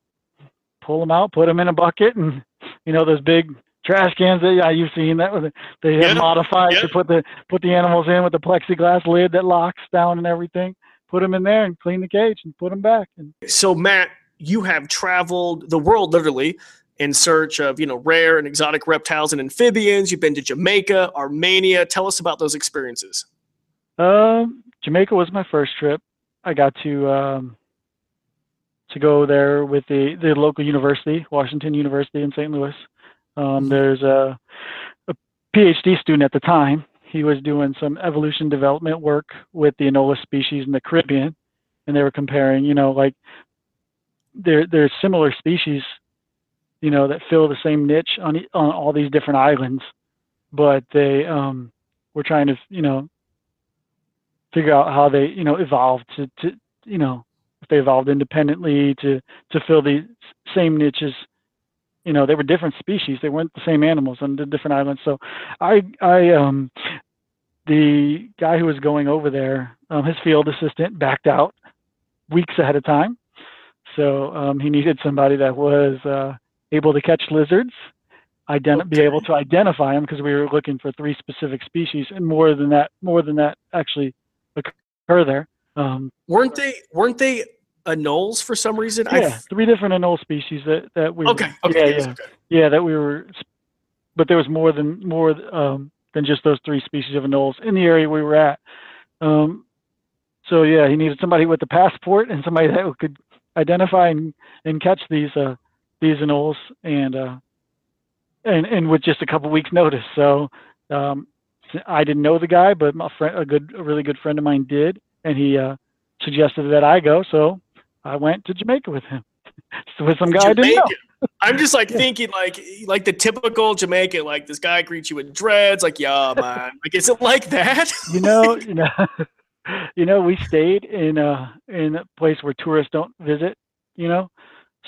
pull them out, put them in a bucket, and you know those big trash cans that yeah, you've seen that was they have modified to put the put the animals in with the plexiglass lid that locks down and everything. Put them in there and clean the cage and put them back. And so Matt, you have traveled the world literally in search of you know rare and exotic reptiles and amphibians. You've been to Jamaica, Armenia. Tell us about those experiences. Um, Jamaica was my first trip. I got to um, to go there with the the local university, Washington University in St. Louis. Um, mm-hmm. there's a, a PhD student at the time. He was doing some evolution development work with the Anolis species in the Caribbean, and they were comparing, you know, like there there's similar species you know, that fill the same niche on on all these different islands, but they um, were trying to, you know, figure out how they, you know, evolved to, to you know, they evolved independently to to fill the same niches. You know, they were different species. They weren't the same animals on the different islands. So, I I um, the guy who was going over there, um, his field assistant backed out weeks ahead of time. So um, he needed somebody that was uh, able to catch lizards, ident- okay. be able to identify them because we were looking for three specific species, and more than that, more than that actually occur there. Um, weren't they? Weren't they anoles for some reason? Yeah, I've... three different anole species that that we. Okay. Were, okay. Yeah, yeah, okay. yeah, that we were, but there was more than more um, than just those three species of anoles in the area we were at. Um, so yeah, he needed somebody with a passport and somebody that could identify and, and catch these uh, these anoles and uh, and and with just a couple weeks notice. So um, I didn't know the guy, but my friend, a good, a really good friend of mine did, and he uh, suggested that I go. So I went to Jamaica with him. so with some guy. I didn't know. I'm just like yeah. thinking like like the typical Jamaican, like this guy greets you with dreads, like yeah man, like is it like that? you know, you know, you know, we stayed in a in a place where tourists don't visit, you know,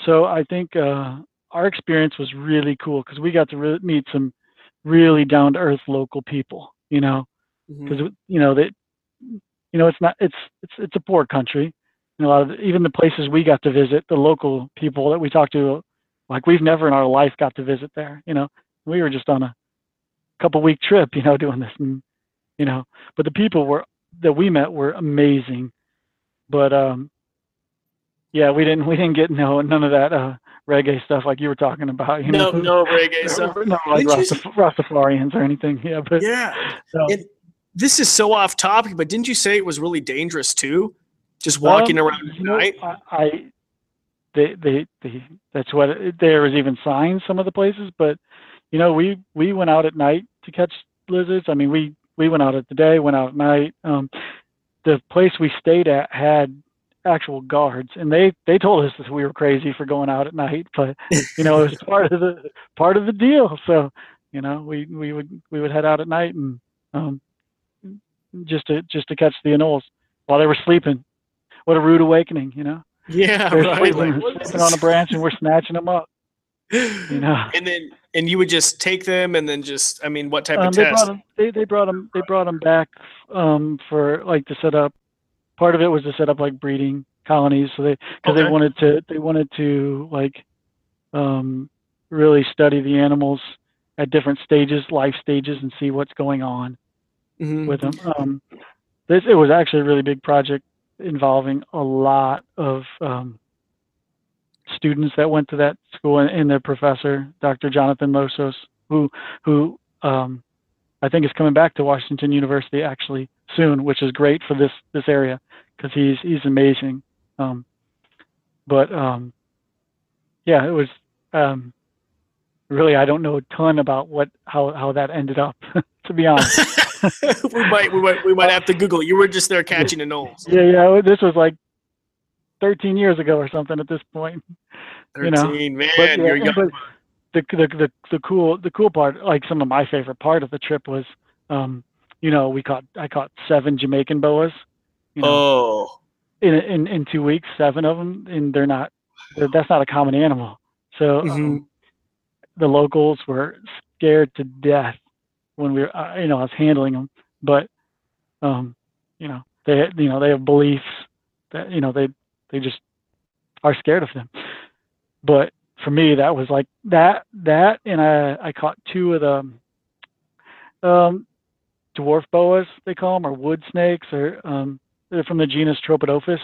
so I think uh, our experience was really cool because we got to re- meet some really down to earth local people. You know, because mm-hmm. you know that you know it's not it's it's it's a poor country. And a lot of even the places we got to visit, the local people that we talked to, like we've never in our life got to visit there. You know, we were just on a couple week trip, you know, doing this, and you know, but the people were that we met were amazing. But um, yeah, we didn't we didn't get no none of that uh, reggae stuff like you were talking about. You no, know? no reggae stuff. No, like Rastaf- Rastafarians or anything. Yeah, but yeah. So. this is so off topic, but didn't you say it was really dangerous too? Just walking um, around at night. I, I, they, they, they, that's what there was even signs some of the places, but you know, we we went out at night to catch lizards. I mean, we we went out at the day, went out at night. Um, the place we stayed at had actual guards, and they they told us that we were crazy for going out at night, but you know it was part of the part of the deal. So you know we we would we would head out at night and um, just to just to catch the anoles while they were sleeping. What a rude awakening, you know. Yeah, They're right. Sleeping, like, sleeping on a branch, and we're snatching them up. You know. And then and you would just take them and then just I mean what type um, of they test? Brought them, they they brought them they brought them back um, for like to set up part of it was to set up like breeding colonies so they because okay. they wanted to they wanted to like um really study the animals at different stages, life stages, and see what's going on Mhm. with them. Um, this it was actually a really big project involving a lot of um, students that went to that school and, and their professor, Dr. Jonathan Losos, who who um, I think is coming back to Washington University actually soon, which is great for this this area because he's he's amazing. Um, but um, yeah, it was um, really I don't know a ton about what how how that ended up to be honest. we might we might we might have to Google it. You were just there catching the anoles. yeah, yeah, this was like 13 years ago or something at this point. you know, Thirteen, man, But, yeah, you're young. the, the the the cool the cool part, like some of my favorite part of the trip was, um, you know, we caught I caught seven Jamaican boas. You know, Oh, in, in in two weeks, seven of them, and they're not. They're, that's not a common animal. So um, Mhm. The locals were scared to death when we were, uh, you know, I was handling them. But, um, you know, they, you know, they have beliefs that, you know, they, they just are scared of them. But for me, that was like that, that, and I, I caught two of the, um, dwarf boas, they call them, or wood snakes, or, um, they're from the genus Tropidophis,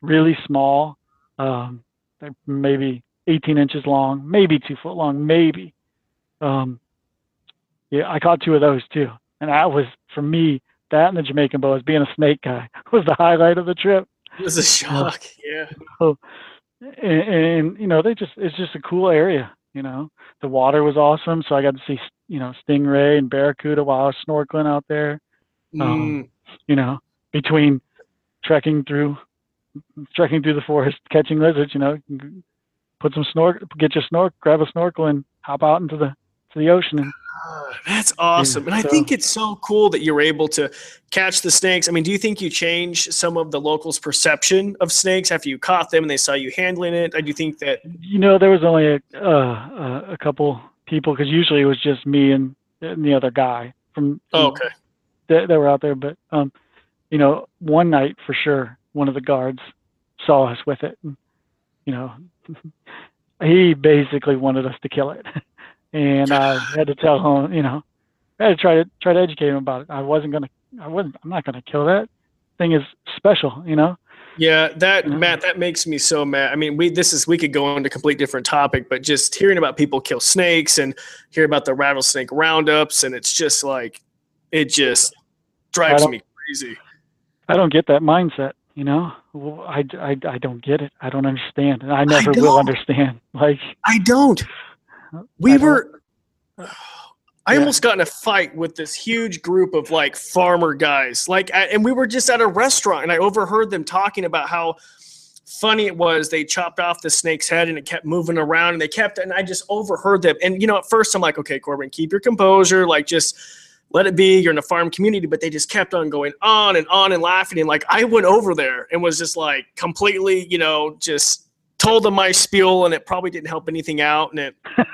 really small. Um, they're maybe 18 inches long, maybe two foot long, maybe. Um, yeah, I caught two of those too, and that was for me. That and the Jamaican boas, being a snake guy, was the highlight of the trip. it was a shock. Yeah. And, and you know, they just—it's just a cool area. You know, the water was awesome, so I got to see you know stingray and barracuda while I was snorkeling out there. Um, Mm. You know, between trekking through trekking through the forest, catching lizards. You know, put some snork, get your snork, grab a snorkel, and hop out into the to the ocean. And That's awesome. And I so- think it's so cool that you're able to catch the snakes. I mean, do you think you changed some of the locals' perception of snakes after you caught them and they saw you handling it? I do think that. you know, there was only a uh, uh, a couple people because usually it was just me and, and the other guy from Oh, okay. that, that were out there. But um, you know, one night for sure, one of the guards saw us with it. And, you know, he basically wanted us to kill it, and I had to tell him, you know, I had to try to try to educate him about it. I wasn't gonna, I wasn't, I'm not gonna kill that thing. Is special, you know. Yeah, that. Matt, that makes me so mad. I mean, we this is we could go into a complete different topic, but just hearing about people kill snakes and hear about the rattlesnake roundups, and it's just like it just drives me crazy. I don't get that mindset, you know. Well, I, I, I don't get it. I don't understand, and I never will understand. Like, I don't. We I don't- were. I Yeah. almost got in a fight with this huge group of like farmer guys, like, and we were just at a restaurant, and I overheard them talking about how funny it was. They chopped off the snake's head, and it kept moving around, and they kept, and I just overheard them. And you know, at first I'm like, okay, Corbin, keep your composure, like just let it be. You're in a farm community, but they just kept on going on and on and laughing, and like I went over there and was just like completely, you know, just told them my spiel, and it probably didn't help anything out, and it made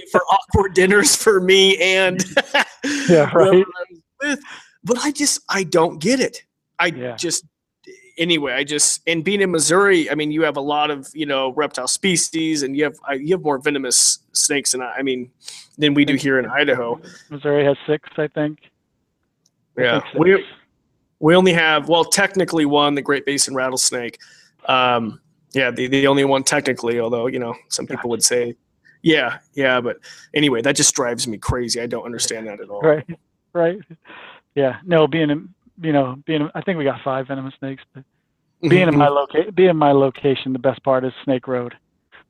it for awkward dinners for me and Yeah, right. With. But I just I don't get it. I Yeah. just anyway. I just and being in Missouri, I mean, you have a lot of you know reptile species, and you have I, you have more venomous snakes than I, I mean than we do here in Idaho. Missouri has six, I think. I Yeah, think we we only have well technically one the Great Basin rattlesnake. Um, yeah, the the only one technically, although you know some people would say. Yeah, yeah, but anyway, that just drives me crazy. I don't understand that at all. right, right. Yeah, no, being in, you know, being I think we got five venomous snakes, but being in my loca- being in my location, the best part is Snake Road,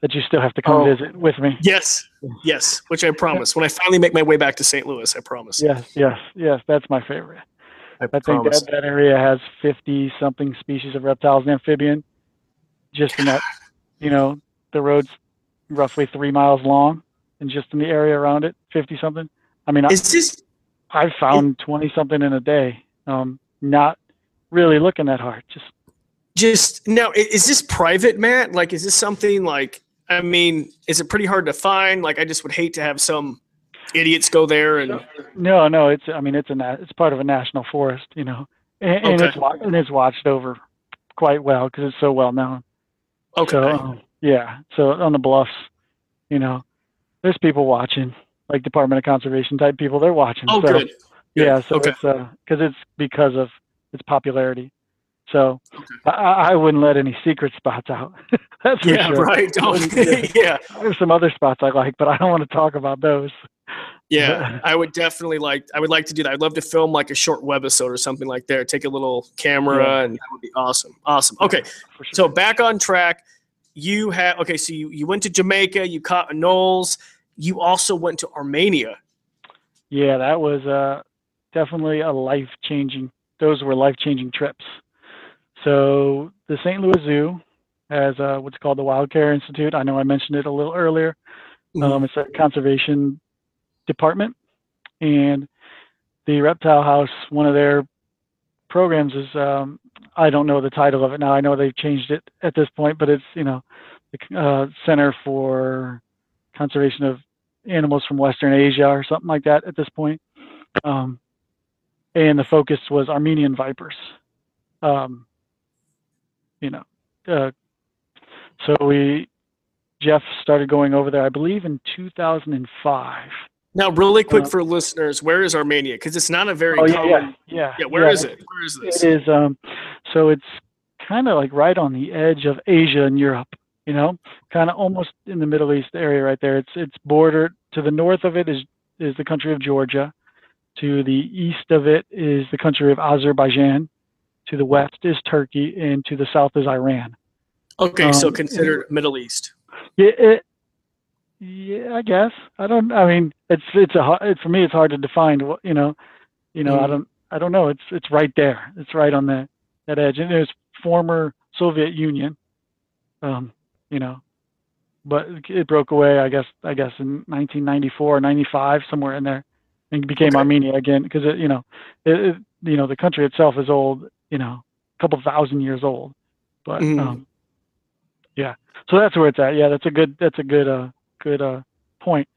that you still have to come Oh. visit with me. Yes, yes, which I promise. When I finally make my way back to St. Louis, I promise. Yes, yes, yes. That's my favorite. I, I think that, that area has 50 something species of reptiles and amphibian. Just in that, you know, the road's roughly three miles long, and just in the area around it, 50 something. I mean, I, Is this I've found 20 something in a day. Um, not really looking that hard. Just just now? Is this private, Matt? Like, is this something like? I mean, is it pretty hard to find? Like, I just would hate to have some idiots go there and. no, no. It's I mean, it's a it's part of a national forest, you know, and, and Okay. it's and it's watched over quite well because it's so well known. Okay. So um, yeah, so on the bluffs, you know, there's people watching, like Department of Conservation type people. They're watching. Oh, so, good. Yeah, so Okay. it's uh, because it's because of its popularity. So Okay. I, I wouldn't let any secret spots out. That's for Yeah, sure. right. Don't, Yeah. There's some other spots I like, but I don't want to talk about those. yeah. I would definitely like. I would like to do that. I'd love to film like a short webisode or something like that. Take a little camera, Yeah. and that would be awesome. Awesome. Okay, sure. so back on track. You had okay. So you you went to Jamaica. You caught anoles. You also went to Armenia. Yeah, that was uh, definitely a life changing. Those were life changing trips. So the St. Louis Zoo has uh, what's called the Wild Care Institute. I know I mentioned it a little earlier. Um, it's a conservation department, and the Reptile House. One of their programs is um, I don't know the title of it now. I know they've changed it at this point, but it's you know the uh, Center for Conservation of Animals from Western Asia or something like that at this point. Um, and the focus was Armenian vipers. Um, you know, uh, so we Jeff started going over there, I believe, in 2005. Now, really quick Uh, for listeners, where is Armenia? Because it's not a very Oh yeah, common. yeah, yeah. Yeah, where yeah, is it? Where is this? It is. Um, so it's kind of like right on the edge of Asia and Europe. You know, kind of almost in the Middle East area right there. It's it's bordered to the north of it is is the country of Georgia. To the east of it is the country of Azerbaijan. To the west is Turkey, and to the south is Iran. Okay, so um, considered Middle East. Yeah, it, yeah, I guess. I don't. I mean, it's it's a har- it, for me. It's hard to define. what You know, you know. I Mhm. don't. I don't know. It's it's right there. It's right on that that edge. And was former Soviet Union. Um, you know, but it broke away. I guess. I guess in 1994, 95, somewhere in there, and became Okay. Armenia again because it. You know, it, it. You know, the country itself is old. You know, a couple thousand years old. But Mhm. um, yeah. So that's where it's at. Yeah, that's a good. That's a good. Uh, good uh, point.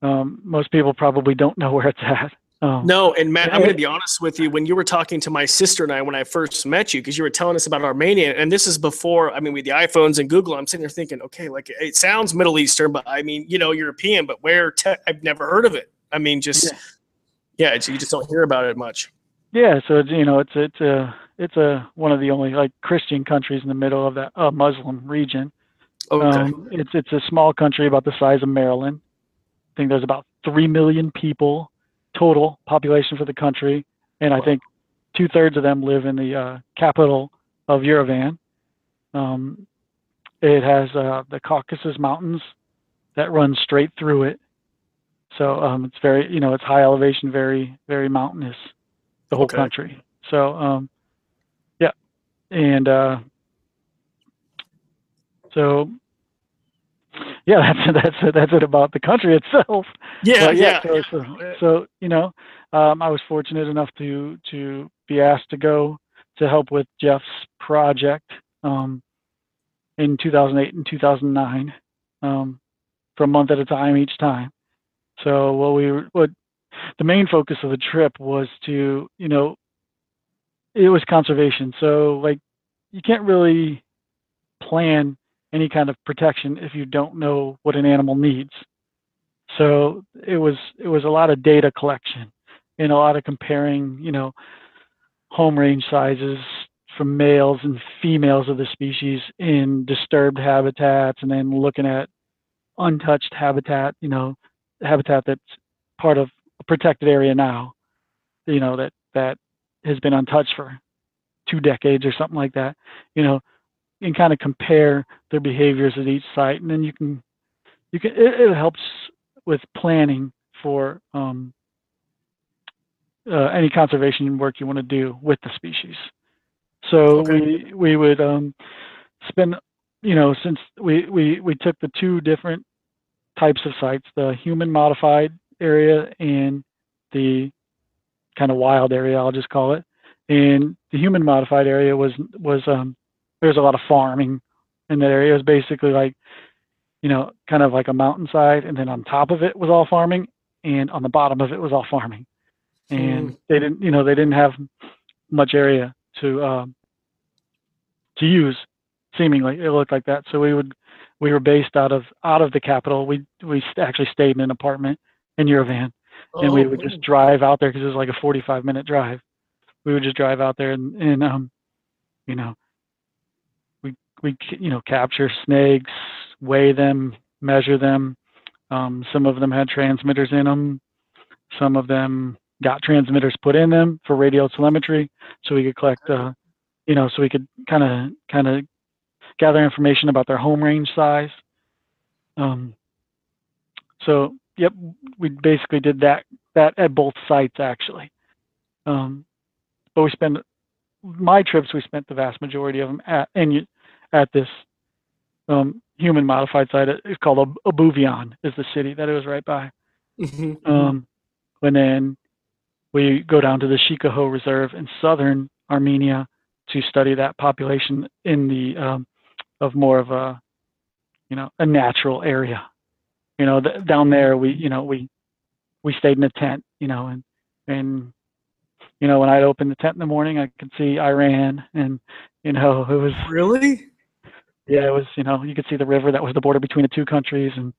Um, most people probably don't know where it's at. Um, No, and Matt, I'm going to be honest with you. When you were talking to my sister and I when I first met you, because you were telling us about Armenia, and this is before, I mean, with the iPhones and Google, I'm sitting there thinking, okay, like it sounds Middle Eastern, but I mean, you know, European, but where? Te- I've never heard of it. I mean, just Yeah. yeah, it's, you just don't hear about it much. Yeah, so it's, you know, it's it's a it's a one of the only like Christian countries in the middle of that uh, Muslim region. Okay, Um, it's it's a small country about the size of Maryland. I think there's about three million people total population for the country, and I think two thirds of them live in the uh, capital of Yerevan. Um, it has uh, the Caucasus Mountains that run straight through it, so um, it's very you know it's high elevation, very very mountainous, the whole Okay. country. So um, yeah, and uh, so yeah, that's that's that's it about the country itself. yeah, But yeah, So, so, so, you know, um, I was fortunate enough to to be asked to go to help with Jeff's project um, in 2008 and 2009 um, for a month at a time each time. So what we what the main focus of the trip was to you know it was conservation. So like you can't really plan any kind of protection if you don't know what an animal needs. So it was it was a lot of data collection and a lot of comparing, you know, home range sizes from males and females of the species in disturbed habitats and then looking at untouched habitat, you know, habitat that's part of a protected area now, you know, that that has been untouched for two decades or something like that, you know, and kind of compare their behaviors at each site and then you can you can it, it helps with planning for um, uh, any conservation work you want to do with the species. So Okay. we we would um, spend, you know, since we, we we took the two different types of sites, the human modified area and the kind of wild area, I'll just call it. And the human modified area was was um, there's a lot of farming in that area. It was basically like you know, kind of like a mountainside, and then on top of it was all farming, and on the bottom of it was all farming. And they didn't, you know, they didn't have much area to um, to use. Seemingly, it looked like that. So we would we were based out of out of the capital. We we actually stayed in an apartment in and Oh, we would just drive out there because it was like a 45 minute drive. We would just drive out there and, and um, you know, we we you know capture snakes, weigh them, measure them. Um, some of them had transmitters in them. Some of them got transmitters put in them for radio telemetry, so we could collect, uh, you know, so we could kind of kind of gather information about their home range size. Um, so, yep, we basically did that that at both sites actually. Um, but we spent my trips. We spent the vast majority of them at and at this um, human modified site. It's called Ab- Abovyan is the city that it was right by. Mhm. Um, and then we go down to the Shikahogh Reserve in southern Armenia to study that population in the um, of more of a you know a natural area. You know, down there we you know we we stayed in a tent. You know, and and you know when I'd open the tent in the morning, I could see Iran, and you know it was really? yeah, it was, you know, you could see the river that was the border between the two countries and,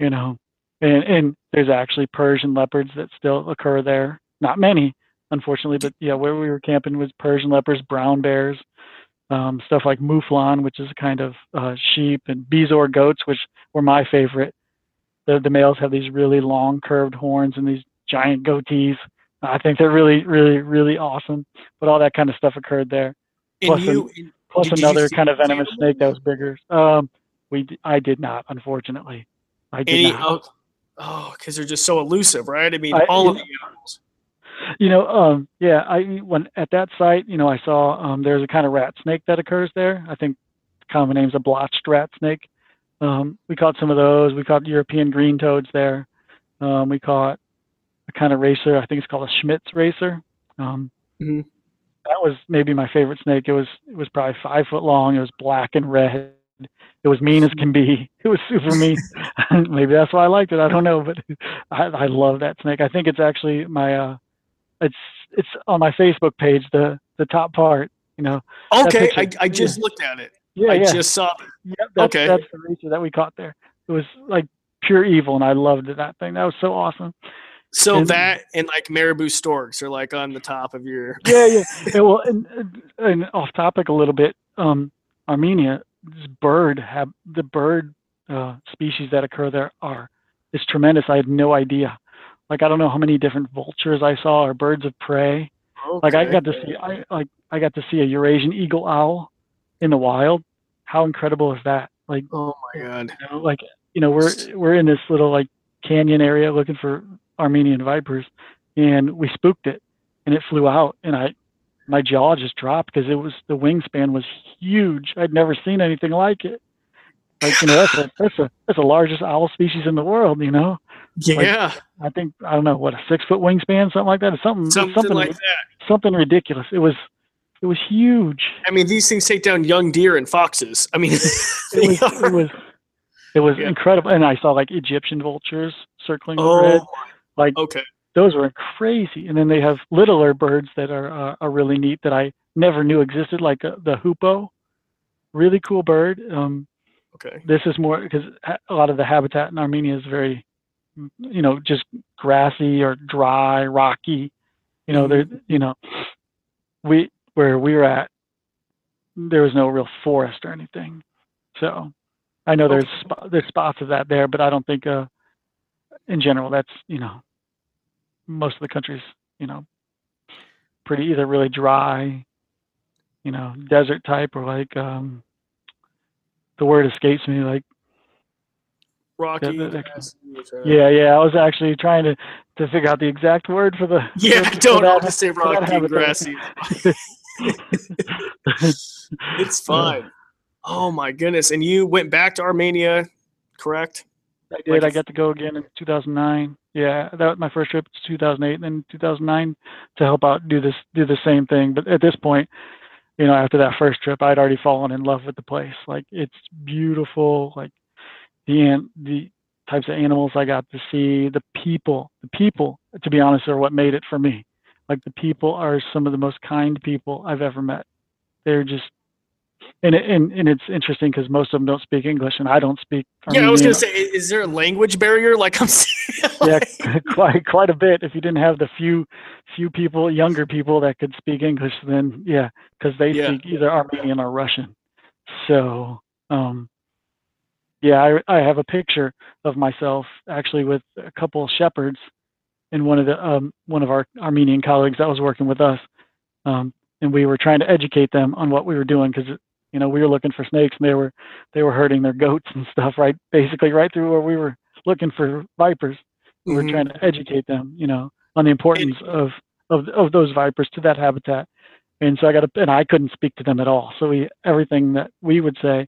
you know, and, and there's actually Persian leopards that still occur there. Not many, unfortunately, but yeah, where we were camping was Persian leopards, brown bears, um, stuff like mouflon, which is a kind of uh, sheep, and Bezoar goats, which were my favorite. The, the males have these really long curved horns and these giant goatees. I think they're really, really, really awesome. But all that kind of stuff occurred there Plus you, plus another kind of venomous snake that was bigger. Um, we I did not, unfortunately. I did any, not. oh, oh, because they're just so elusive, right? I mean, I- all of you the animals. You know, um, yeah, I when at that site, you know, I saw um, there's a kind of rat snake that occurs there. I think the common name's a blotched rat snake. Um, we caught some of those. We caught European green toads there. Um, we caught a kind of racer. I think it's called a Schmidt's racer. Um, Mhm. That was maybe my favorite snake. It was it was probably five foot long. It was black and red. It was mean as can be. It was super mean. maybe that's why I liked it. I don't know, but I, I love that snake. I think it's actually my uh, it's it's on my Facebook page. The the top part. You know. Okay, I, I just looked at it. Yeah, I yeah. just saw it. Yep, that's, Okay. that's the racer that we caught there. It was like pure evil, and I loved that thing. That was so awesome. So And- that and like marabou storks are like on the top of your. Yeah, yeah. and, well, and, and- and off topic a little bit. Um, Armenia, this bird have the bird uh, species that occur there are is tremendous. I had no idea. Like I don't know how many different vultures I saw or birds of prey. Like I got to see, I like I got to see a Eurasian eagle owl in the wild. How incredible is that? Like Oh my god. you know, like you know we're we're in this little like canyon area looking for armenian vipers and we spooked it and it flew out and i my jaw just dropped because it was the wingspan was huge i'd never seen anything like it like you know that's a that's a that's the largest owl species in the world you know Yeah, i think i don't know what a six foot wingspan something like that it's something something, something like that. something ridiculous it was it was huge I mean, these things take down young deer and foxes. I mean, it was it was it was Yeah. incredible and i saw like egyptian vultures circling oh, overhead like okay. those were crazy. And then they have littler birds that are uh, are really neat that I never knew existed, like uh, the hoopoe. Really cool bird. Um, Okay. this is more because a lot of the habitat in Armenia is very, you know, just grassy or dry, rocky. You know, there, you know, we where we were at, there was no real forest or anything. So, I know there's there's spots of that there, but I don't think, uh, in general, that's you know, most of the country's you know, pretty either really dry, you know, desert type or like um, the word escapes me like Rocky. the- the- grassy, uh, yeah yeah i was actually trying to to figure out the exact word for the Yeah, for- I don't know to say rocky grassy. It's fine. Oh my goodness! And you went back to Armenia, correct? i Like did i got to go again in 2009 yeah that was my first trip to 2008 and then 2009 to help out do this do the same thing but at this point you know after that first trip i'd already fallen in love with the place like it's beautiful like the the types of animals i got to see the people the people to be honest are what made it for me like the people are some of the most kind people i've ever met they're just and and and it's interesting because most of them don't speak English, and I don't speak. Yeah, I was gonna say, is there a language barrier? Like I'm. yeah, quite quite a bit. If you didn't have the few few people, younger people that could speak English, then yeah, because they yeah. speak either Armenian or Russian. So, um, yeah, I I have a picture of myself actually with a couple shepherds and one of the um, one of our Armenian colleagues that was working with us, um, and we were trying to educate them on what we were doing because you know we were looking for snakes and they were they were hurting their goats and stuff right basically right through where we were looking for vipers. We mm-hmm. were trying to educate them, you know, on the importance of of of those vipers to that habitat. And so I got to, and I couldn't speak to them at all. So we everything that we would say,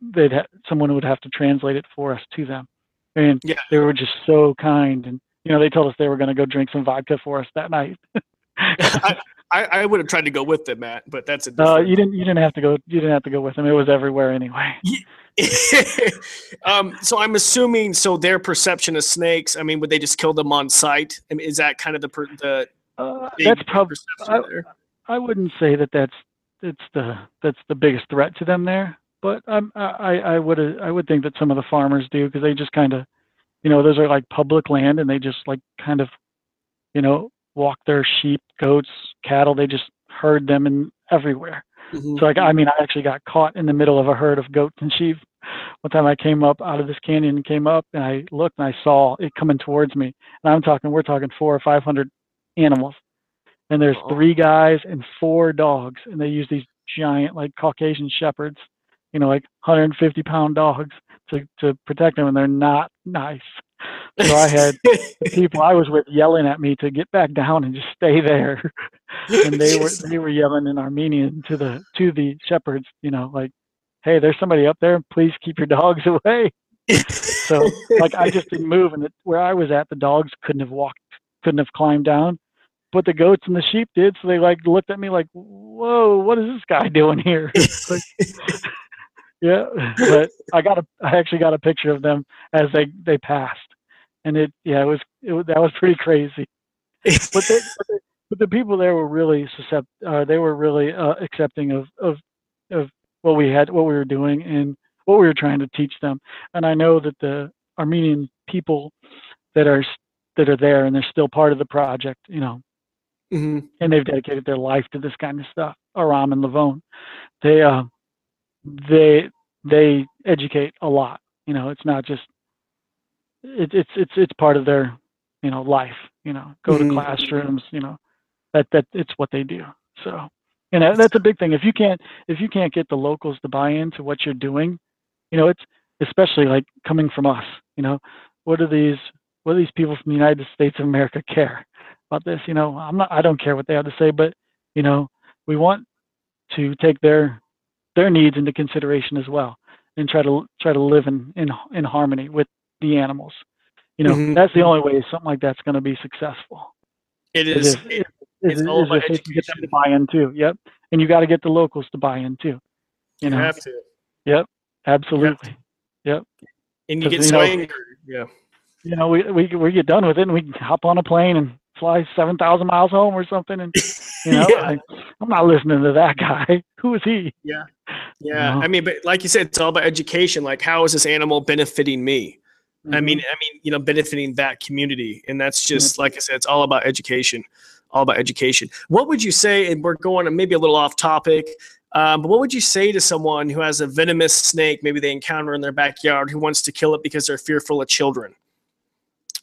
they'd ha- someone would have to translate it for us to them. And yeah. they were just so kind and you know, they told us they were going to go drink some vodka for us that night. I, I, would have tried to go with them, Matt, but that's a. Uh, you didn't. You didn't have to go. You didn't have to go with them. It was everywhere anyway. um, so I'm assuming. So their perception of snakes. I mean, would they just kill them on site? I mean, is that kind of the per, the? Uh, that's probably. I, I, wouldn't say that that's that's the that's the biggest threat to them there, but um, I I would I would think that some of the farmers do because they just kind of you know, those are like public land and they just like kind of, you know, walk their sheep, goats, cattle, they just herd them in everywhere. Mm-hmm. So like, I mean, I actually got caught in the middle of a herd of goats and sheep. One time I came up out of this canyon and came up and I looked and I saw it coming towards me. And I'm talking, we're talking four or 500 animals. And there's three guys and four dogs. And they use these giant, like Caucasian shepherds, you know, like 150 pound dogs to, to protect them, and they're not nice. So I had the people I was with yelling at me to get back down and just stay there, and they were they were yelling in Armenian to the to the shepherds, you know, like, "Hey, there's somebody up there. Please keep your dogs away." so like I just didn't move, and it, where I was at, the dogs couldn't have walked, couldn't have climbed down, but the goats and the sheep did. So they like looked at me like, "Whoa, what is this guy doing here?" like, yeah, but I got a I actually got a picture of them as they they passed, and it yeah it was it, that was pretty crazy. But, they, but, they, but the people there were really suscept uh, they were really uh, accepting of of of what we had what we were doing and what we were trying to teach them. And I know that the Armenian people that are that are there and they're still part of the project, you know, mm-hmm. and they've dedicated their life to this kind of stuff. Aram and Levon, they uh, they they educate a lot. You know, it's not just it, it's it's it's part of their you know life. You know, go mm-hmm. to classrooms. You know, that that it's what they do. So, and that's a big thing. If you can't if you can't get the locals to buy into what you're doing, you know, it's especially like coming from us. You know, what are these what do these people from the United States of America care about this? You know, I'm not I don't care what they have to say, but you know, we want to take their their needs into consideration as well and try to try to live in in, in harmony with the animals you know mm-hmm. that's the only way something like that's going to be successful it is, it is, it's all about education. get them to buy in too yep and you got to get the locals to buy in too you, know have to yep absolutely yep and you get so you know, yeah you know we, we we get done with it and we hop on a plane and fly 7,000 miles home or something. And, you know, yeah. I, am not listening to that guy. Who is he? Yeah. Yeah. You know? I mean, but like you said, it's all about education. Like, how is this animal benefiting me? Mm-hmm. I mean, I mean, you know, benefiting that community. And that's just, mm-hmm. like I said, it's all about education, all about education. What would you say, and we're going maybe a little off topic, um, but what would you say to someone who has a venomous snake, maybe they encounter in their backyard, who wants to kill it because they're fearful of children?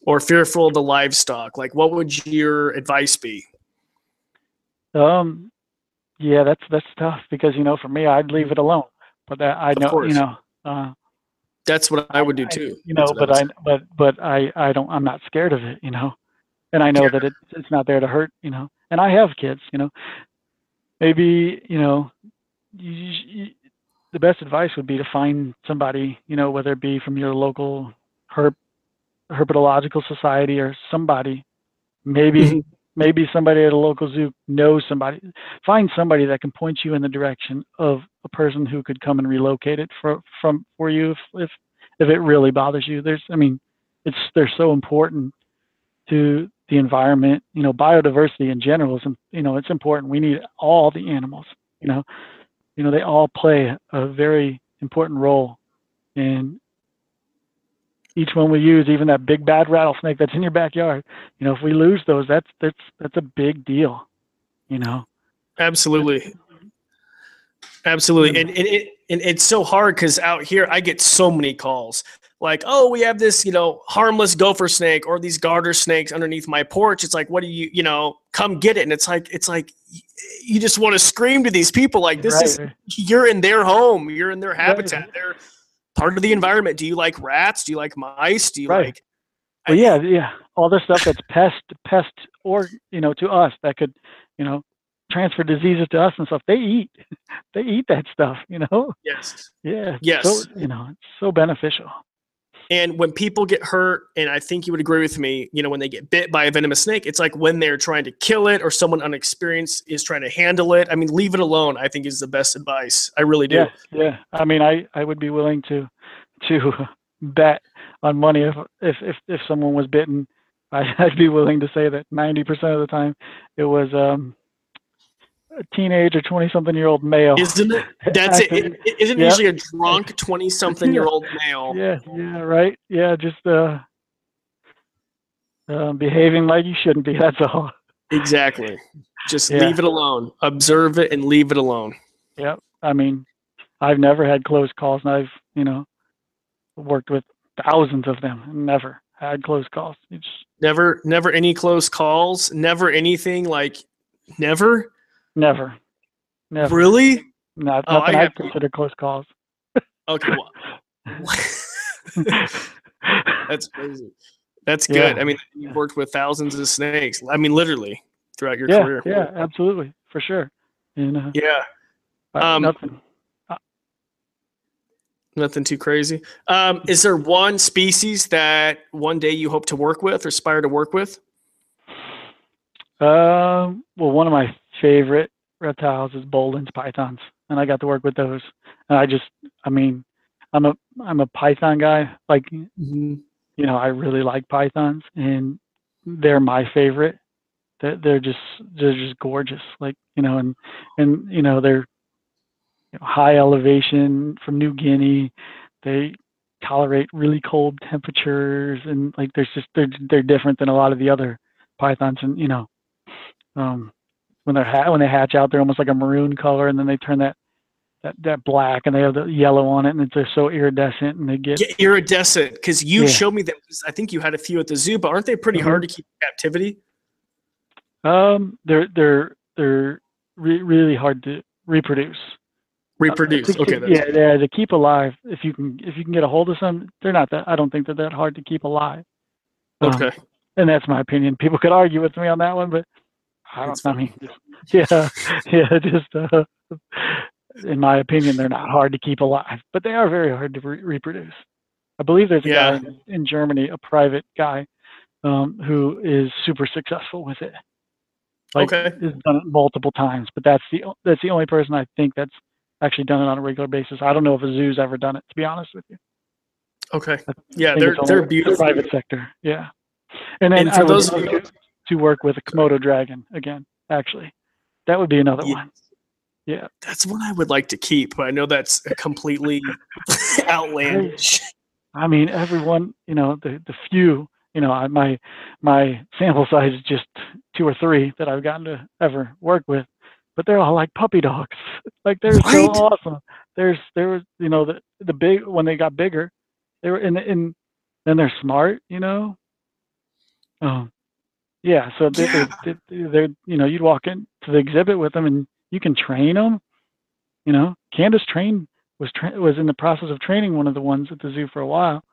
or fearful of the livestock? Like, what would your advice be? Um, yeah, that's that's tough because you know, for me, I'd leave it alone. But that, I know, you know, uh, that's what I would do too. I, you know, but I, I but but I I don't I'm not scared of it. You know, and I know yeah. that it, it's not there to hurt. You know, and I have kids. You know, maybe you know, you, you, the best advice would be to find somebody. You know, whether it be from your local herp herpetological society or somebody maybe mm-hmm. Maybe somebody at a local zoo knows somebody find somebody that can point you in the direction of a person who could come and relocate it for from for you if if, if it really bothers you. There's i mean it's they're so important to the environment. You know biodiversity in general is you know it's important. We need all the animals you know. You know, they all play a very important role in each one we use, even that big bad rattlesnake that's in your backyard. You know, if we lose those, that's that's that's a big deal. You know. Absolutely. Absolutely, and, and it and it's so hard because out here I get so many calls like, oh, we have this, you know, harmless gopher snake or these garter snakes underneath my porch. It's like, what do you, you know, come get it? And it's like, it's like, you just want to scream to these people like, this right. is, you're in their home, you're in their habitat, right. they're part of the environment. Do you like rats? Do you like mice? Do you right. like? Well, yeah, yeah, all the stuff that's pest, pest, or you know, to us that could, you know, transfer diseases to us and stuff. They eat, they eat that stuff, you know. Yes. Yeah. Yes. So, you know, it's so beneficial. And when people get hurt, and I think you would agree with me, you know, when they get bit by a venomous snake, it's like when they're trying to kill it or someone unexperienced is trying to handle it. I mean, leave it alone, I think is the best advice. I really do. Yeah. Yeah. I mean, I, I would be willing to, to bet on money if, if, if, if someone was bitten, I, I'd be willing to say that 90% of the time it was, um, teenage or 20 something year old male. Isn't it? That's it. it isn't yep. usually a drunk 20 something year old male. Yeah, yeah, right. Yeah, just uh, uh, behaving like you shouldn't be. That's all. Exactly. Just yeah. leave it alone. Observe it and leave it alone. Yep. I mean, I've never had close calls, and I've you know worked with thousands of them. Never had close calls. It's never, never any close calls. Never anything like never. Never. Never. Really? No, oh, nothing I, I consider close calls. Okay. Well, that's crazy. That's good. Yeah. I mean, you've worked with thousands of snakes. I mean, literally throughout your yeah, career. Yeah, absolutely, for sure. You know. Yeah. Um, nothing. Nothing too crazy. Um, is there one species that one day you hope to work with or aspire to work with? Um, well, one of my favorite reptiles is Boelen's pythons, and I got to work with those. And I just, I mean, I'm a I'm a python guy. Like, mm-hmm. you know, I really like pythons, and they're my favorite. They're, they're just they're just gorgeous. Like, you know, and and you know they're you know, high elevation from New Guinea. They tolerate really cold temperatures, and like there's just they're they're different than a lot of the other pythons, and you know, um, when they're ha- when they hatch out, they're almost like a maroon color, and then they turn that that, that black, and they have the yellow on it, and they're so iridescent, and they get yeah, iridescent. Because you yeah. showed me them. I think you had a few at the zoo, but aren't they pretty mm-hmm. hard to keep in captivity? Um, they're they're they're re- really hard to reproduce. Reproduce. Uh, okay. yeah, yeah. To keep alive, if you can if you can get a hold of some, they're not that. I don't think they're that hard to keep alive. Um, okay. And that's my opinion. People could argue with me on that one, but I don't. Know. I mean, yeah, yeah. Just uh, in my opinion, they're not hard to keep alive, but they are very hard to re- reproduce. I believe there's a yeah. guy in, in, Germany, a private guy, um, who is super successful with it. Like, okay. Has done it multiple times, but that's the that's the only person I think that's actually done it on a regular basis. I don't know if a zoo's ever done it. To be honest with you. Okay. Yeah, they're they're beautiful. private sector. Yeah. And then and for those of you to work with a Komodo dragon again. Actually, that would be another yeah. one. Yeah, that's one I would like to keep, but I know that's completely outlandish. I mean, everyone, you know, the the few, you know, my my sample size is just two or three that I've gotten to ever work with, but they're all like puppy dogs. Like they're right? so awesome. There's there was you know the the big when they got bigger, they were in in and they're smart, you know. Um, yeah, so they, yeah. They, they, they're you know you'd walk into the exhibit with them and you can train them. You know, Candace trained was tra- was in the process of training one of the ones at the zoo for a while.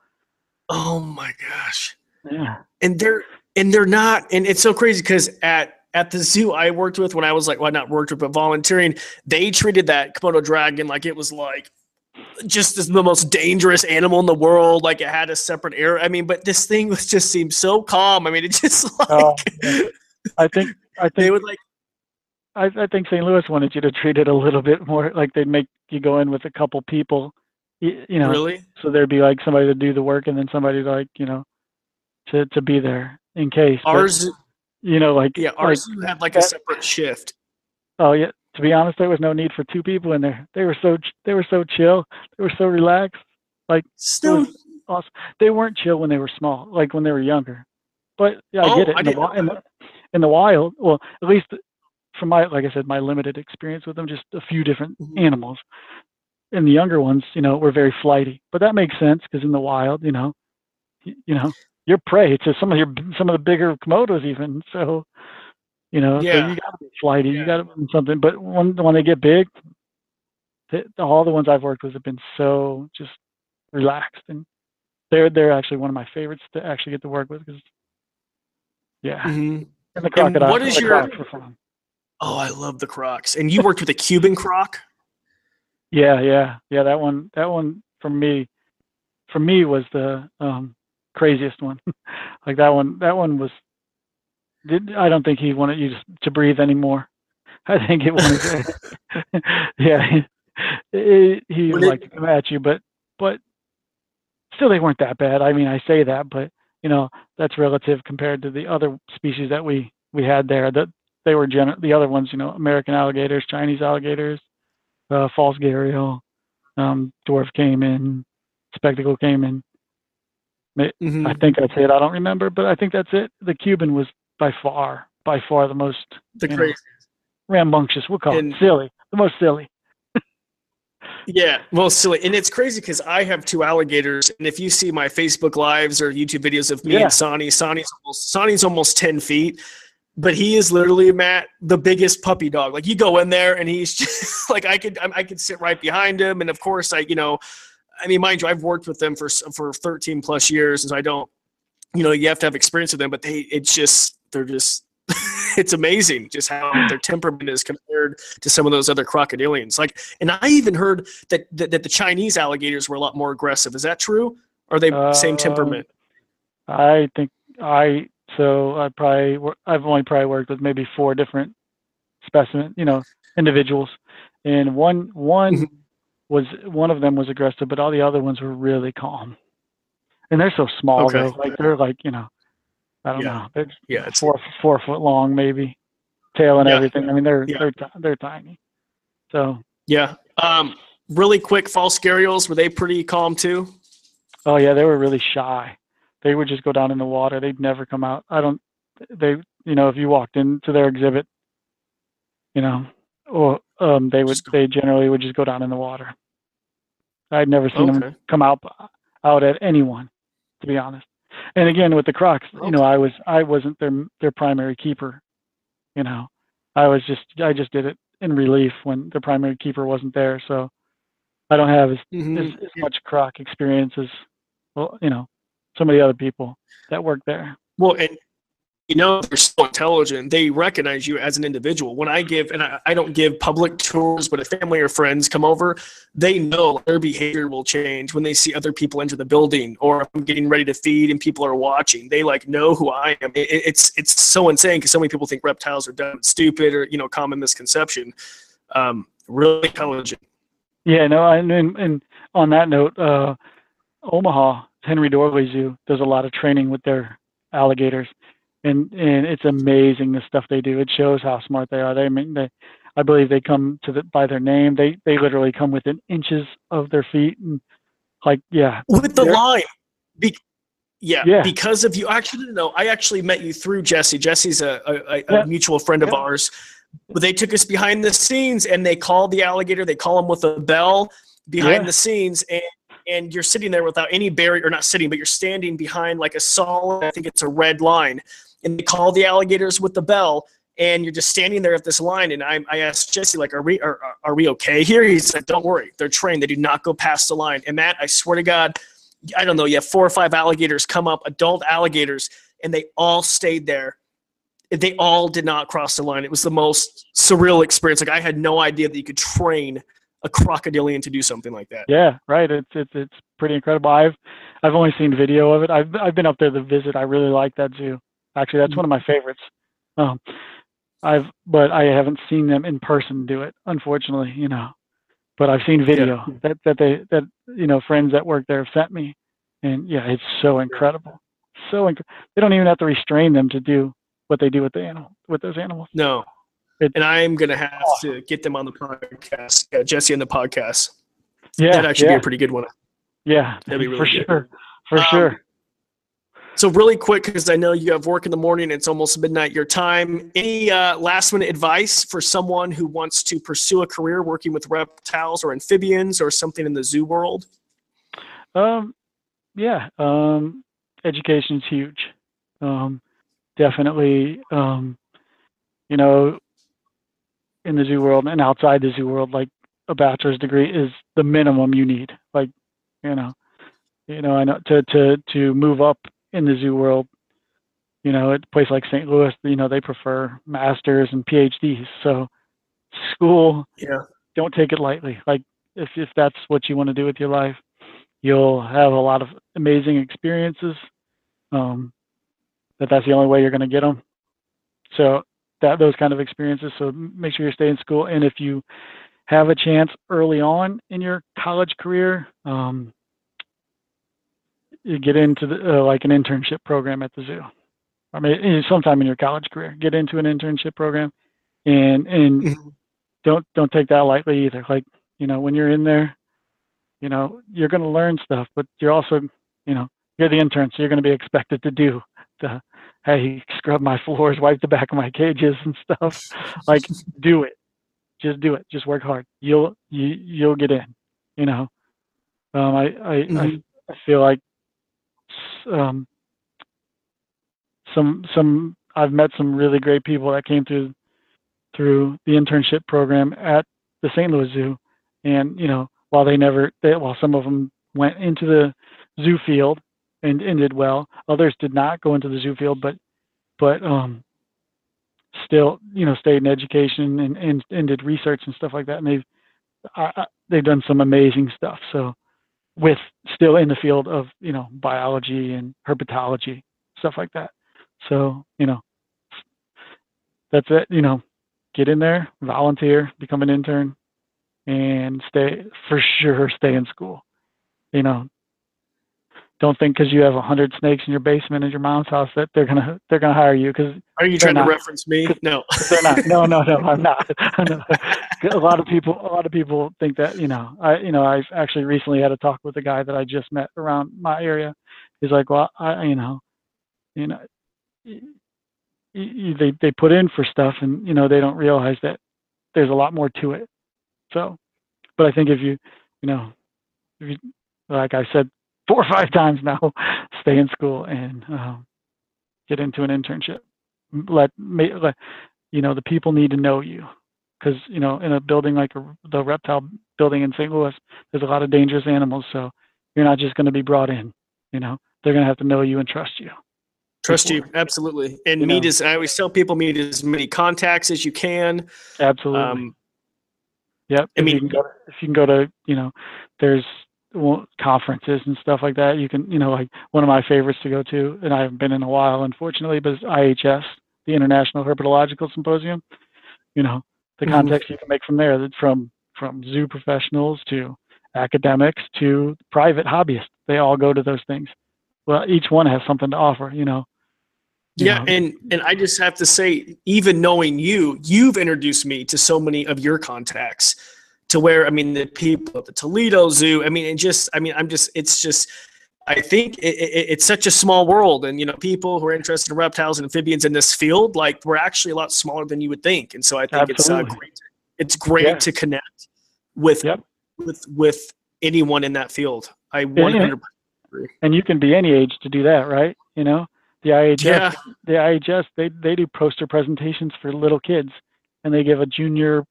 Oh my gosh! Yeah, and they're and they're not, and it's so crazy because at at the zoo I worked with when I was like, well, not worked with, but volunteering, they treated that Komodo dragon like it was like just as the most dangerous animal in the world. Like it had a separate air. I mean, but this thing was just seemed so calm. I mean, it just oh, like. yeah. I think I think they would like. I, I think St. Louis wanted you to treat it a little bit more like they'd make you go in with a couple people, you, you know. Really? So there'd be like somebody to do the work and then somebody to like you know, to to be there in case. Ours. But, you know, like yeah, ours like, had like a separate shift. Oh yeah, to be honest, there was no need for two people in there. They were so they were so chill. They were so relaxed. Like Still, awesome. They weren't chill when they were small, like when they were younger. But yeah, I Oh, get it. I In the, wi- know in, the, in the wild, well, at least from my, like I said, my limited experience with them, just a few different Mhm. animals. And the younger ones, you know, were very flighty. But that makes sense because in the wild, you know, y- you know, you're prey to some of your some of the bigger komodos even. So, you know, so you got to be flighty. Yeah. You got to be something. But when when they get big, the, all the ones I've worked with have been so just relaxed and they're they're actually one of my favorites to actually get to work with because yeah Mhm. and the crocodile what is your- crocs were fun. Oh, I love the Crocs. And you worked with a Cuban Croc. yeah yeah yeah that one that one for me for me was the um craziest one like that one that one was did I don't think he wanted you to, breathe anymore. I think it wanted yeah it, he Would like to come at you but but still they weren't that bad. I mean I say that but you know that's relative compared to the other species that we we had there. That they were gen- the other ones you know American alligators Chinese alligators uh, false gharial um, dwarf caiman spectacle caiman. Mhm. I think that's it. I don't remember but I think that's it. The Cuban was by far by far the most the you know, rambunctious we'll call And- it silly the most silly Yeah, well, silly, and it's crazy because I have two alligators, and if you see my Facebook lives or YouTube videos of me Yeah. and Sonny, Sonny's almost Sonny's almost ten feet, but he is literally Matt the biggest puppy dog. Like you go in there, and he's just like I could I, I could sit right behind him, and of course I you know, I mean mind you I've worked with them for for thirteen plus years, and so I don't, you know, you have to have experience with them, but they it's just they're just. it's amazing just how their temperament is compared to some of those other crocodilians. Like, and I even heard that, that that the Chinese alligators were a lot more aggressive. Is that true? Or are they same Um, temperament? I think I so I probably I've only probably worked with maybe four different specimen, you know, individuals, and one one Mhm. was one of them was aggressive, but all the other ones were really calm. And they're so small Okay. though, like they're like you know, I don't Yeah. know, they're Yeah, it's four four foot long maybe, tail and Yeah. everything. I mean they're Yeah. they're ti- they're tiny. So yeah. Um, really quick, false gharials were they pretty calm too? Oh yeah, they were really shy. They would just go down in the water. They'd never come out. I don't. They, you know, if you walked into their exhibit, you know, or um, they would. Just go- They generally would just go down in the water. I'd never seen them Okay. come out out at anyone, to be honest. And again, with the Crocs, you know, I was I wasn't their their primary keeper. You know, I was just I just did it in relief when the primary keeper wasn't there. So I don't have as Mhm. as, as much croc experience as well, you know, some of the other people that work there. Well, and you know they're so intelligent. They recognize you as an individual. When I give, and I, I don't give public tours, but if family or friends come over, they know their behavior will change when they see other people enter the building, or I'm getting ready to feed and people are watching. They like know who I am. It- it's it's so insane because so many people think reptiles are dumb, and stupid, or you know, common misconception. Um, really intelligent. Yeah, no, and and, and on that note, uh, Omaha Henry Doorly Zoo does a lot of training with their alligators, and and it's amazing the stuff they do. It shows how smart they are. They I mean they, I believe they come to the by their name. They they literally come within inches of their feet, and like yeah, with the line. Be- yeah, Yeah. because of you. Actually, no, I actually met you through Jesse. Jesse's a, a, a, Yeah. mutual friend of Yeah. ours. But they took us behind the scenes and they called the alligator. They call him with a bell behind the scenes, and and you're sitting there without any barrier, or not sitting, but you're standing behind like a solid. I think it's a red line, and they call the alligators with the bell. And you're just standing there at this line, and I, I asked Jesse, like, "Are we are, are we okay here?" He said, "Don't worry, they're trained. They do not go past the line." And Matt, I swear to God, I don't know, you have four or five alligators come up, adult alligators, and they all stayed there. They all did not cross the line. It was the most surreal experience. Like I had no idea that you could train a crocodilian to do something like that. Yeah, right. It's it's it's pretty incredible. I've I've only seen video of it. I've I've been up there to visit. I really like that zoo. Actually, that's one of my favorites. Um, I've but I haven't seen them in person do it. Unfortunately, you know. But I've seen video that that they that you know friends that work there have sent me, and yeah, it's so incredible. So inc- they don't even have to restrain them to do what they do with the animal with those animals. No. And I'm gonna have to get them on the podcast. Yeah, Jesse on the podcast. Yeah, That'd actually yeah, be a pretty good one. yeah, that'd be for really good. sure, for Um, sure. So really quick, because I know you have work in the morning. It's almost midnight your time. Any uh, last minute advice for someone who wants to pursue a career working with reptiles or amphibians or something in the zoo world? Um, yeah, um, education's huge. Um, definitely, um, you know, in the zoo world and outside the zoo world, like a bachelor's degree is the minimum you need. Like, you know, you know, I know to to to move up in the zoo world, you know, at a place like St. Louis, you know, they prefer masters and PhDs. So, school, Yeah. don't take it lightly. Like, if if that's what you want to do with your life, you'll have a lot of amazing experiences. Um, but that's the only way you're going to get them. So that those kind of experiences. So make sure you stay in school, and if you have a chance early on in your college career, um, you get into the, uh, like an internship program at the zoo. I mean, sometime in your college career, get into an internship program, and and Mhm. don't don't take that lightly either. Like you know, when you're in there, you know, you're going to learn stuff, but you're also, you know, you're the intern, so you're going to be expected to do the, hey, scrub my floors, wipe the back of my cages and stuff. Like, do it. Just do it. Just work hard. You'll you you'll get in. You know, um, I I, Mhm. I I feel like um, some some I've met some really great people that came through through the internship program at the St. Louis Zoo, and you know while they never they, while some of them went into the zoo field and, did well, others did not go into the zoo field, but but um still you know stayed in education and and, and did research and stuff like that, and they've I, I, they've done some amazing stuff. So with still in the field of you know biology and herpetology stuff like that. So you know that's it. You know, get in there, volunteer, become an intern, and stay for sure. Stay in school. You know, don't think because you have a hundred snakes in your basement at your mom's house that they're gonna they're gonna hire you because Are you trying to reference me? No. they're not. No, no, no. I'm not. I'm not. A lot of people, a lot of people think that you know. I, you know, I've actually recently had a talk with a guy that I just met around my area. He's like, well, I, you know, you know, y- y- they they put in for stuff, and you know, they don't realize that there's a lot more to it. So, but I think if you, you know, if you, like I said four or five times now, stay in school and um, get into an internship. Let, let you know the people need to know you because you know in a building like a, the reptile building in St. Louis, there's a lot of dangerous animals. So you're not just going to be brought in. You know, they're going to have to know you and trust you. Trust you, absolutely. And You meet know. as I always tell people, meet as many contacts as you can. Absolutely. Um, Yep. I if mean- you can go, if you can go to, you know, there's conferences and stuff like that. You can, you know, like one of my favorites to go to, and I haven't been in a while, unfortunately, but it's IHS, the International Herpetological Symposium. You know, the Mhm. contacts you can make from there, that from from zoo professionals to academics to private hobbyists, they all go to those things. Well, each one has something to offer. You know. You yeah, know, and and I just have to say, even knowing you, you've introduced me to so many of your contacts. To where I mean, the people at the Toledo Zoo. I mean, and just I mean, I'm just it's just. I think it, it, it's such a small world, and you know, people who are interested in reptiles and amphibians in this field, like we're actually a lot smaller than you would think, and so I think it's uh, great. It's great Yeah. to connect with Yep. with with anyone in that field. I 100. and you can be any age to do that, right? You know, the IHS, Yeah. the IHS, they they do poster presentations for little kids, and they give a junior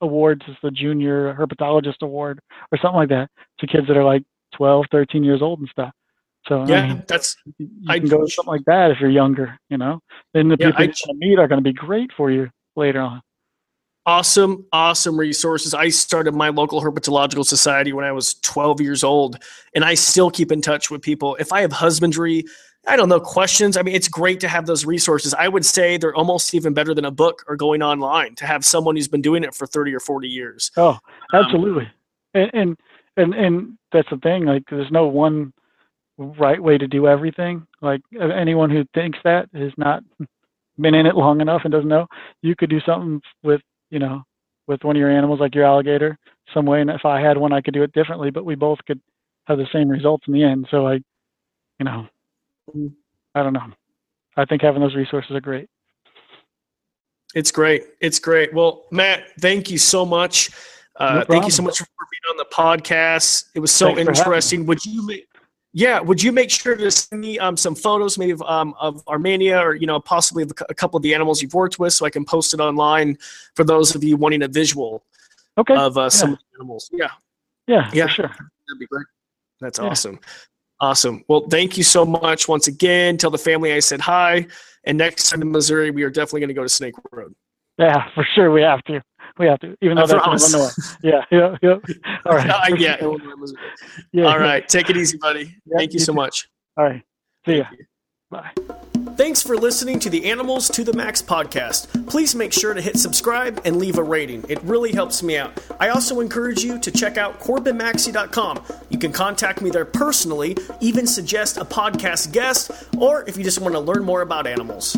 awards as the junior herpetologist award or something like that to kids that are like 12, 13 years old and stuff. So I Yeah, mean, that's you I- can go to something like that if you're younger, you know. Then the Yeah, people I- you're going to meet are going to be great for you later on. awesome, awesome resources. I started my local herpetological society when I was 12 years old, and I still keep in touch with people. If I have husbandry, I don't know, questions, I mean, it's great to have those resources. I would say they're almost even better than a book or going online to have someone who's been doing it for 30 or 40 years. Oh, Um, absolutely. and, and and and that's the thing. Like, there's no one right way to do everything. Like, anyone who thinks that is not been in it long enough and doesn't know, you could do something with you know with one of your animals like your alligator some way. And if I had one, I could do it differently, but we both could have the same results in the end. So I, you know. I don't know. I think having those resources are great. It's great. It's great. Well, Matt, thank you so much. Uh, no thank you so much for being on the podcast. It was so Thanks interesting. Would you make, yeah, would you make sure to send me um, some photos, maybe of, um, of Armenia or you know possibly a couple of the animals you've worked with, so I can post it online for those of you wanting a visual okay. of uh, yeah. some animals. Yeah, yeah, yeah, sure. That'd be great. That's yeah. awesome. Awesome. Well, thank you so much once again. Tell the family I said hi. And next time in Missouri, we are definitely going to go to Snake Road. Yeah, for sure. We have to. We have to, even though that's in Illinois. Yeah, yeah, yeah. All right. Uh, yeah. yeah. All right. Take it easy, buddy. Thank you, you so too. much. All right. See ya. Bye. Thanks for listening to the Animals to the Max podcast. Please make sure to hit subscribe and leave a rating. It really helps me out. I also encourage you to check out CorbinMaxey.com. You can contact me there personally, even suggest a podcast guest, or if you just want to learn more about animals.